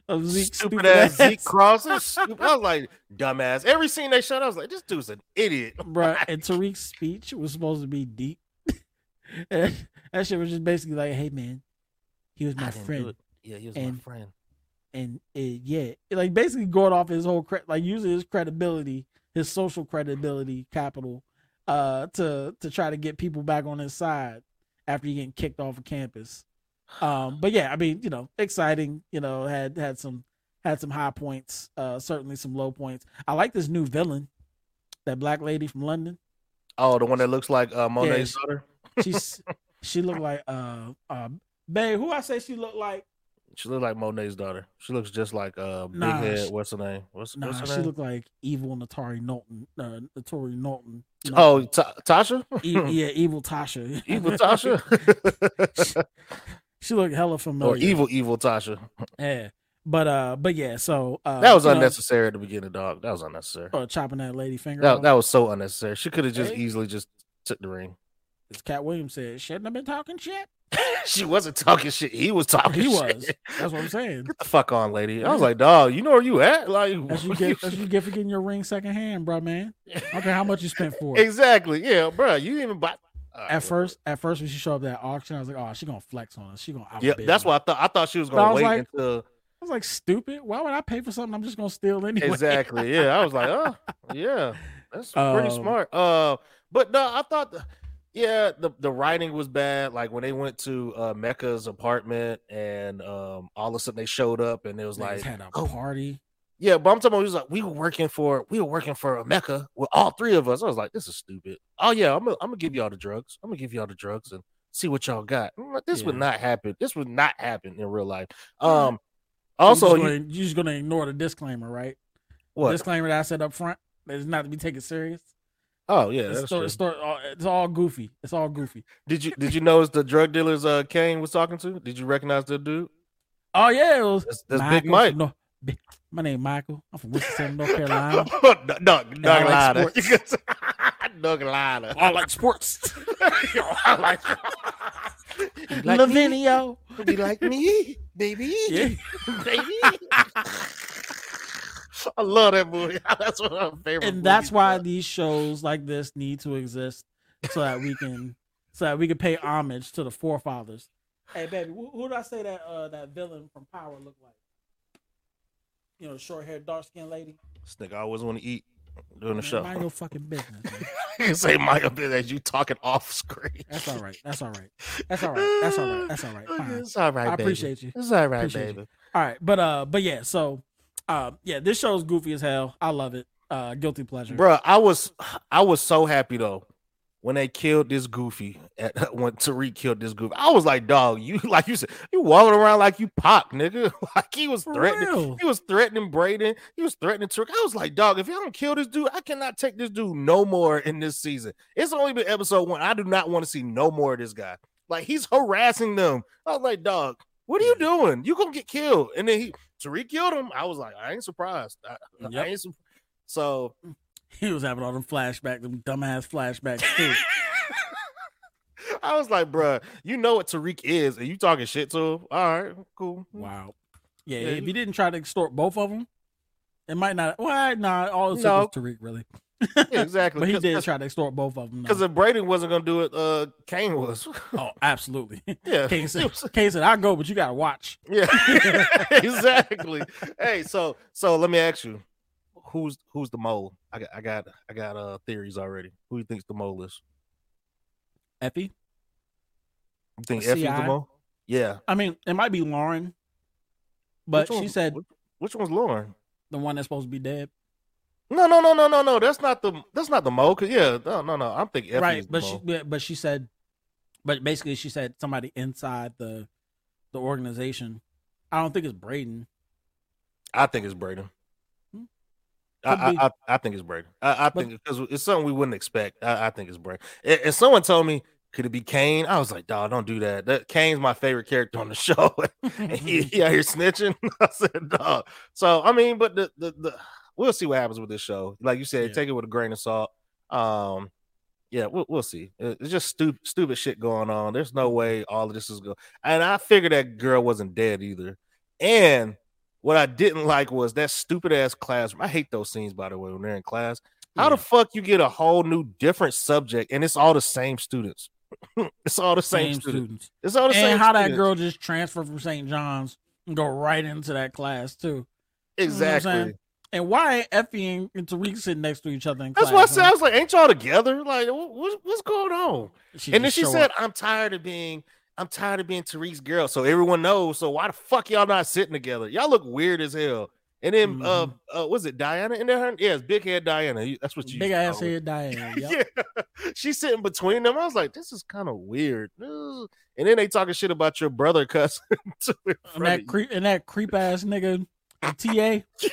of Zeke stupid, stupid, ass Zeke ass. crosses. Stupid- I was like, dumbass. Every scene they shot, I was like, this dude's an idiot. Bruh, and Tariq's speech was supposed to be deep. and that shit was just basically like, hey man, he was my friend. Yeah, he was and, my friend. And it, yeah, like basically going off his whole cre- like using his credibility, his social credibility capital, uh, to to try to get people back on his side after he getting kicked off of campus. Um, but yeah, I mean, you know, exciting. You know, had had some had some high points, uh, certainly some low points. I like this new villain, that black lady from London. Oh, the one that looks like uh, Monet's she- daughter. She's she looked like uh uh babe. Who I say she looked like? She looks like Monet's daughter. She looks just like uh, Big Nah, Head. she- What's her name? What's, Nah, what's her she name? looked like evil Naturi Naughton. Uh, Naturi Naughton. Oh, Ta- Tasha. E- yeah, evil Tasha. Evil Tasha. she looked hella familiar. or evil, evil Tasha. Yeah, but uh, but yeah. So uh, that was you know, unnecessary at the beginning, dog. That was unnecessary. uh, chopping that lady finger. That, off. that was so unnecessary. She could have just Hey. easily just took the ring. As Katt Williams said, shouldn't have been talking shit. she wasn't talking shit. He was talking. He shit. was. That's what I'm saying. Get the fuck on, lady. I was like, dog, you know where you at? Like, That's you get. That's you get for getting your ring secondhand, bro, man. Okay, how much you spent for it? exactly. Yeah, bro. You even buy. Right, At first, at first when she showed up at that auction, I was like, "Oh, she gonna flex on us. She gonna Yeah, that's me." what I thought. I thought she was gonna was wait like- until I was like, "Stupid. Why would I pay for something I'm just gonna steal anyway?" exactly. Yeah, I was like, oh, yeah, that's pretty Um, smart. Uh, but no, I thought, the, yeah, the the writing was bad. Like when they went to uh Mecca's apartment, and um, all of a sudden they showed up, and it was Niggas like, had a oh, party. Yeah, but I'm talking about he was like, we were working for we were working for a Mecca with all three of us. I was like, this is stupid. Oh yeah, I'm gonna I'm gonna give y'all the drugs. I'm gonna give y'all the drugs and see what y'all got. Like, this would not happen. This would not happen in real life. Um also you're just, gonna, you're just gonna ignore the disclaimer, right? What? disclaimer that I said up front that is not to be taken serious. Oh yeah, it's, true. it's, sto- all- it's all goofy. It's all goofy. Did you did you notice the drug dealers uh Cane was talking to? Did you recognize the dude? Oh yeah, it was That's, that's Michael Big Mike. Big- my name Michael. I'm from Winston, North Carolina. Doug, Doug, And Doug I like sports. Doug I like sports. I like You? Lavinio. You like me, baby? Yeah. baby. I love that movie. That's one of my favorite. and that's why bro. these shows like this need to exist so that we can so that we can pay homage to the forefathers. Hey baby, who, who did I say that uh that villain from Power looked like? You know, the short haired, dark skinned lady. This nigga always want to eat during the Man, show. Mind your fucking business. You say Michael as you talking off screen. That's all right. That's all right. That's all right. That's all right. That's all right. Fine. It's all right. Baby. I baby. appreciate you. It's all right, Appreciate you. baby. All right, but uh, but yeah, so uh, yeah, this show's goofy as hell. I love it. Uh, guilty pleasure. Bruh, I was I was so happy though when they killed this goofy at, when Tariq killed this goofy. I was like, dog, you like you said, you walking around like you pop, nigga. Like he was threatening, he was threatening Braden, he was threatening Tariq. I was like, dog, if y'all don't kill this dude, I cannot take this dude no more in this season. It's only been episode one. I do not want to see no more of this guy. Like he's harassing them. I was like, dog, what are you doing? You gonna get killed? And then he Tariq killed him. I was like, I ain't surprised. I, I ain't su- so He was having all them flashbacks, them dumbass flashbacks too. I was like, bruh, you know what Tariq is, and you talking shit to him. All right, cool. wow. Yeah, Yeah, if you- he didn't try to extort both of them, it might not. Well, nah, all it No. was Tariq really. Yeah, exactly. but he did try to extort both of them. Because if Brayden wasn't gonna do it, uh, Cane was. oh, absolutely. Yeah. Cane said, Cane said, "I'll go, but you gotta watch." yeah, exactly. hey, so so let me ask you, who's who's the mole? I got I got I got uh theories already. Who do you think's the mole is? Effie. You think? Effie's the mole? Yeah. I mean, it might be Lauren, but she said which, which one's Lauren? the one that's supposed to be dead. No, no, no, no, no, no. That's not the that's not the. Cause yeah, no, no, no. I'm thinking Effie right but she but she said but basically she said somebody inside the the organization i don't think it's brayden I think it's Brayden. Hmm. I, be. I, I I think it's Brayden. I, I But- think because it's something we wouldn't expect. I, I think it's Brayden. And, and someone told me, could it be Cane? I was like, dog, don't do that. That Cane's my favorite character on the show. and he, he out here snitching. I said, dog. So I mean, but the the, the we'll see what happens with this show. Like you said, Yeah. take it with a grain of salt. Um, yeah, we'll we'll see. It's just stupid stupid shit going on. There's no way all of this is going. And I figured that girl wasn't dead either. And what I didn't like was that stupid ass classroom. I hate those scenes, by the way, when they're in class. How the fuck you get a whole new different subject and it's all the same students? it's all the same, same students. students It's all the same. and how that girl just transferred from st john's and go right into that class too You know what I'm exactly. saying? and why ain't effie and, and tariq sitting next to each other in That's class why I said I was like, "Ain't y'all together? Like, what, what- what's going on?" She and then she said, up. "I'm tired of being, I'm tired of being Tariq's girl." So everyone knows. So why the fuck y'all not sitting together? Y'all look weird as hell. And then, uh, uh, was it Diana in there? Yes, big head Diana. That's what you big ass head Diana. yep. yeah, she's sitting between them. I was like, this is kind of weird. And then they talking shit about your brother cousin. and that creep and that creep ass nigga ta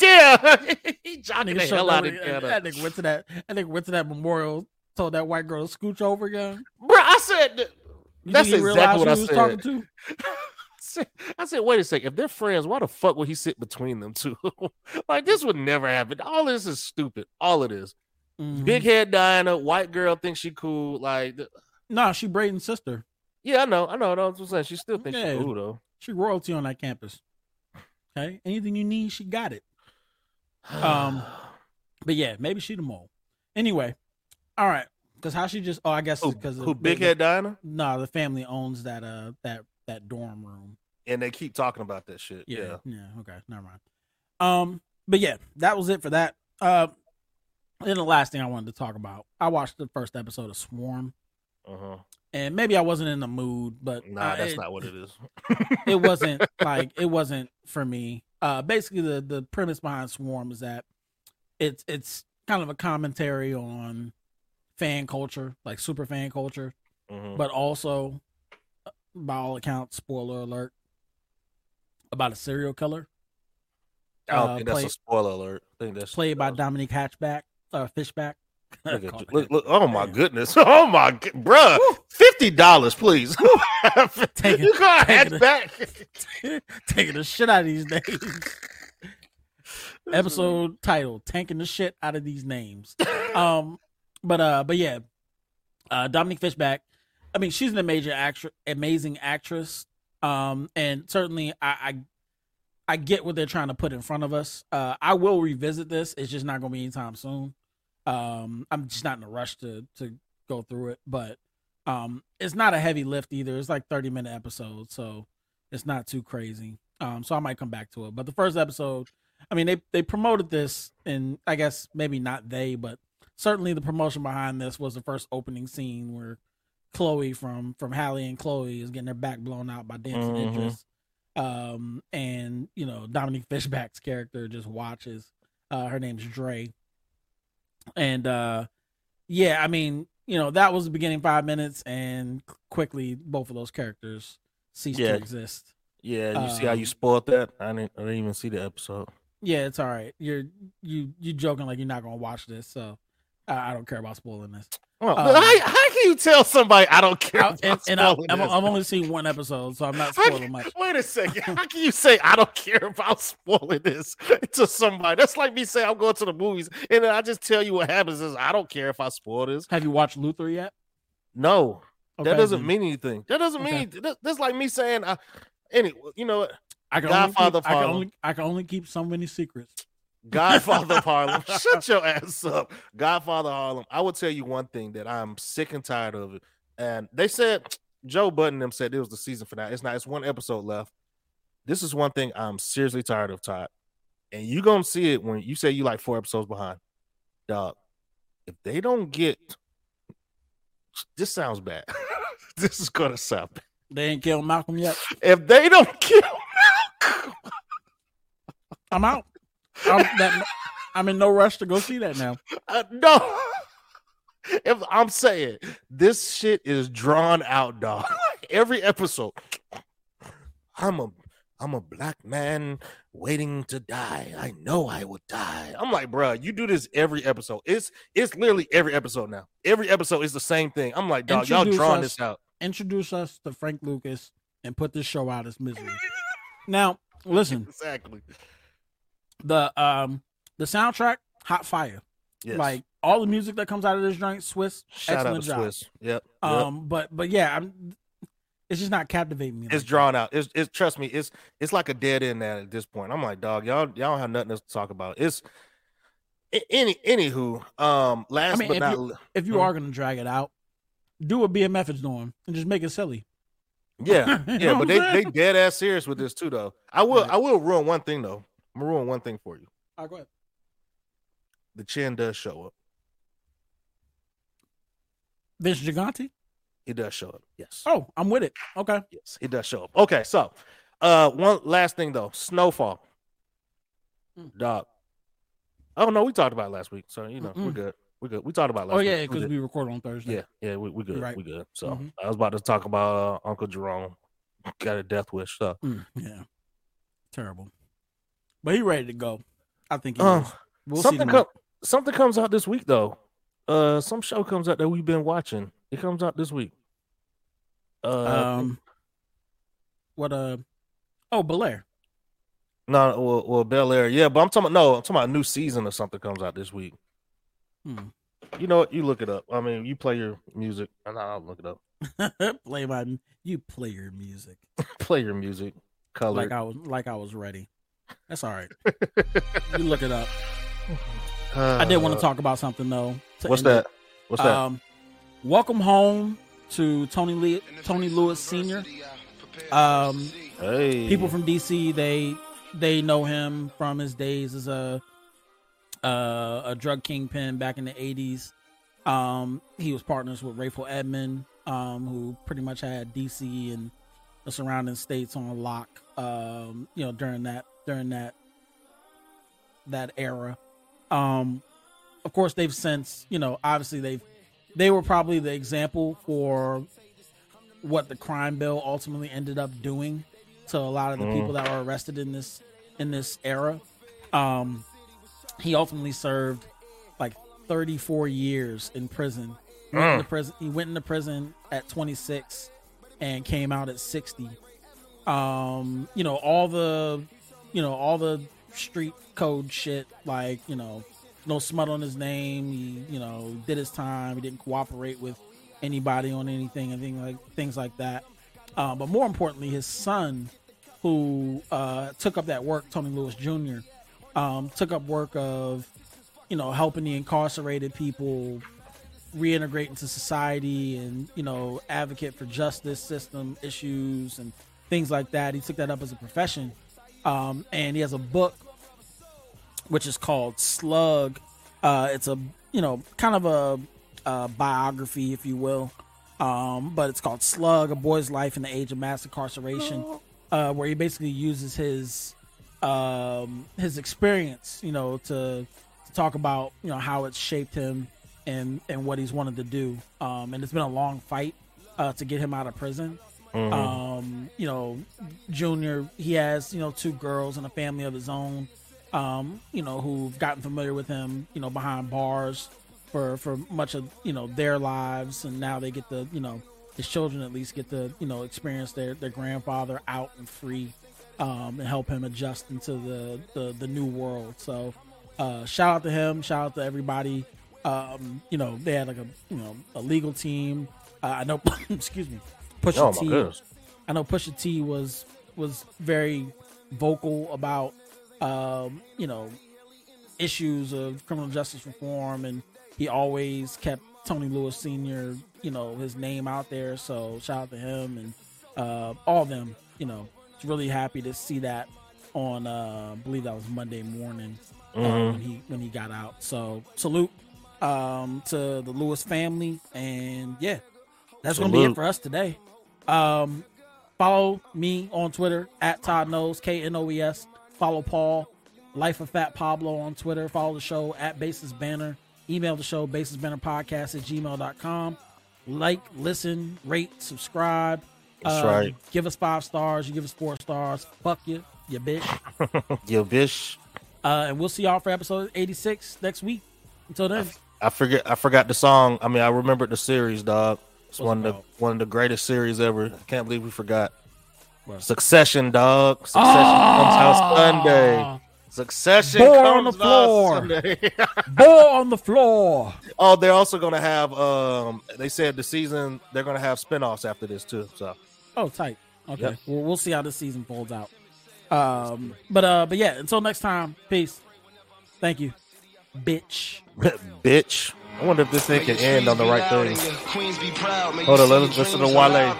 yeah, he Nigga the hell that out of nigga- Canada. That nigga went to that. That nigga went to that memorial. Told that white girl to scooch over again. Bro, I said You that's exactly what I was said. talking to? said- I said, wait a second. If they're friends, why the fuck would he sit between them two? like this would never happen. All this is stupid. All of this. Mhm. Big head Diana, white girl thinks she cool. Like, Nah, she Brayden's sister. yeah, I know, I know. That's what I'm saying. She still thinks Yeah. she cool though. She royalty on that campus. Okay, anything you need, she got it. Um, but yeah, maybe she the mole. Anyway, all right. Because how she just? Oh, I guess because who big head Diana? No, the family owns that uh that that dorm room. And they keep talking about that shit. Yeah, Yeah. yeah. Okay, never mind. Um, but yeah, that was it for that. Uh, And the last thing I wanted to talk about, I watched the first episode of Swarm, Uh-huh. And maybe I wasn't in the mood, but Nah, that's it- not what it is. it wasn't like it wasn't for me. Uh, basically, the the premise behind Swarm is that it's it's kind of a commentary on fan culture, like super fan culture, Mhm. but also, uh, by all accounts, spoiler alert, about a serial killer. I don't uh, think that's a spoiler alert. I think that's played by Dominique Hatchback, uh, Fishback. Look, at you. look, look, oh my goodness. Oh my bruh. Fifty dollars, please. Take you got hat back. taking the shit out of these names. Episode title: Tanking the shit out of these names. Um, but uh, but yeah, uh, Dominique Fishback. I mean, she's an amazing actress, amazing actress. Um, and certainly I, I, I get what they're trying to put in front of us. Uh, I will revisit this. It's just not going to be anytime soon. Um, I'm just not in a rush to to go through it, but um, it's not a heavy lift either. It's like 30 minute episodes, so it's not too crazy. Um, so I might come back to it. But the first episode, I mean, they they promoted this, and I guess maybe not they, but certainly the promotion behind this was the first opening scene where Chloe from from Halle and Chloe is getting their back blown out by Dancing Mhm. Idris. Um, and you know Dominique Fishback's character just watches. Uh, her name's Dre, and uh, yeah, I mean, you know, that was the beginning five minutes, and quickly both of those characters ceased Yeah. to exist. Yeah, you see how you Um, spoiled that? I didn't, I didn't even see the episode. Yeah, it's all right. You're you you joking like you're not gonna watch this, so I, I don't care about spoiling this. Well, Um, how, how can you tell somebody I don't care? I- about and and I, I've, only seen one episode, so I'm not spoiling can- much. Wait a second. How can you say I don't care about spoiling this to somebody? That's like me saying I'm going to the movies and then I just tell you what happens is I don't care if I spoil this. Have you watched Luther yet? No, Okay, that doesn't then. mean anything. That doesn't mean Okay. That- that's like me saying, uh, any, you know what? I can Godfather only keep, I can only I can only keep so many secrets. Godfather of Harlem. Shut your ass up. Godfather Harlem. I will tell you one thing that I'm sick and tired of it. And they said Joe Budden them said it was the season finale. It's not, it's one episode left. This is one thing I'm seriously tired of, Todd. And you gonna see it when you say you like four episodes behind. Dog, if they don't get this sounds bad. this is gonna sound bad. They ain't killed Malcolm yet. If they don't kill I'm out. I'm, that, I'm in no rush to go see that now. Uh, no. If I'm saying this shit is drawn out, dog. Every episode, I'm a I'm a black man waiting to die. I know I will die. I'm like, bro, you do this every episode. It's it's literally every episode now. Every episode is the same thing. I'm like, dog, y'all drawing us- this out. Introduce us to Frank Lucas and put this show out as misery. now, listen, Exactly. The um the soundtrack, hot fire. Yes. Like all the music that comes out of this joint, Swizz, Shout out excellent job. Swizz. Yep. yep. Um, but but yeah, I'm. It's just not captivating me. it's like that. drawn out. It's, it's trust me, it's it's like a dead end at at this point. I'm like, dog, y'all y'all don't have nothing else to talk about. It's any anywho. Um, last I mean, but if not you, if you Mhm. are gonna drag it out, do what BMF is doing and just make it silly. yeah, yeah, but they they dead ass serious with this too, though. I will Right. I will ruin one thing though. I'm gonna ruin one thing for you. All right, go ahead. The chin does show up. Vince Gigante. He does show up. Yes. Oh, I'm with it. Okay. Yes, he does show up. Okay, so uh one last thing though. Snowfall. Mm. Dog. Oh no, we talked about it last week. So you know, we're Mm-mm. good. We're good. We talked about it last Oh yeah, because good. we record on Thursday. Yeah, yeah, we we good. right. We good. So Mhm. I was about to talk about uh, Uncle Jerome. Got a death wish. So Mm, yeah. Terrible. But he ready to go. I think he Uh, is. We'll something com- something comes out this week though. Uh, some show comes out that we've been watching. It comes out this week. Uh, um, what uh, oh Bel Air. no, well, well, Bel Air, yeah, but I'm talking about no, I'm talking about a new season or something comes out this week. Hmm. You know what? You look it up. I mean, you play your music, and I'll look it up. play my you play your music play your music, color. like I was like I was ready. That's all right. you look it up. I did want to talk about something though. What's end it. that? What's that? Um, welcome home to Tony Lee, Tony Lewis Sr. Um, hey, people from DC they they know him from his days as a uh, a drug kingpin back in the 80s um he was partners with Rayful Edmond um who pretty much had DC and the surrounding states on lock um you know during that during that that era um of course they've since you know obviously they've they were probably the example for what the crime bill ultimately ended up doing to a lot of the Mhm. people that were arrested in this in this era. Um, he ultimately served like 34 years in prison. He went, into Mm. prison. he went into prison at 26 and came out at 60. Um, you know all the, you know all the street code shit like you know no smut on his name. He you know did his time. He didn't cooperate with anybody on anything and things like things like that. Uh, but more importantly, his son who uh, took up that work, Tony Lewis Jr., um, took up work of, you know, helping the incarcerated people reintegrate into society and, you know, advocate for justice system issues and things like that. He took that up as a profession. Um, and he has a book which is called Slug. Uh, it's a, you know, kind of a, a biography, if you will. Um, but it's called Slug, A Boy's Life in the Age of Mass Incarceration, uh, where he basically uses his um, his experience, you know, to, to talk about you know how it's shaped him and and what he's wanted to do. Um, and it's been a long fight uh, to get him out of prison. Mhm. Um, you know, Junior, he has you know two girls and a family of his own. Um, you know, who've gotten familiar with him, you know, behind bars for for much of you know their lives, and now they get the you know his children at least get to you know experience their their grandfather out and free, um, and help him adjust into the the, the new world. So, uh, shout out to him. Shout out to everybody. Um, you know, they had like a you know a legal team. Uh, I know, excuse me, Pusha Oh, T. I know Pusha T was was very vocal about um, you know issues of criminal justice reform, and he always kept Tony Lewis Sr. you know his name out there. So shout out to him and uh, all of them. You know, really happy to see that on uh, I believe that was Monday morning uh, Mhm. when he when he got out. So salute um, to the Lewis family, and yeah, that's gonna be it for us today. Um, follow me on Twitter at Todd Knows K N O E S. Follow Paul, Life of Fat Pablo on Twitter. Follow the show at Baseless Banter. Email the show Baseless Banter Podcast at gmail.com. Like, listen, rate, subscribe. That's Uh, right. Give us five stars. You give us four stars. Fuck you, you bitch. Yo, bitch. Uh, and we'll see y'all for episode 86 next week. Until then, I forget. I forgot the song. I mean, I remembered the series, dog. It's What's one of the one of the greatest series ever. Can't believe we forgot. What? Succession, dog. Succession comes out Sunday. Succession comes on the floor. Boy on the floor. oh, they're also gonna have. Um, they said the season they're gonna have spinoffs after this too. So Oh, tight. Okay, Yep. well, we'll see how this season folds out. Um, but uh, but yeah. Until next time, peace. Thank you, bitch. bitch. I wonder if this thing can end on the right thing. Queens be proud. May Hold on, let's your listen to Wale.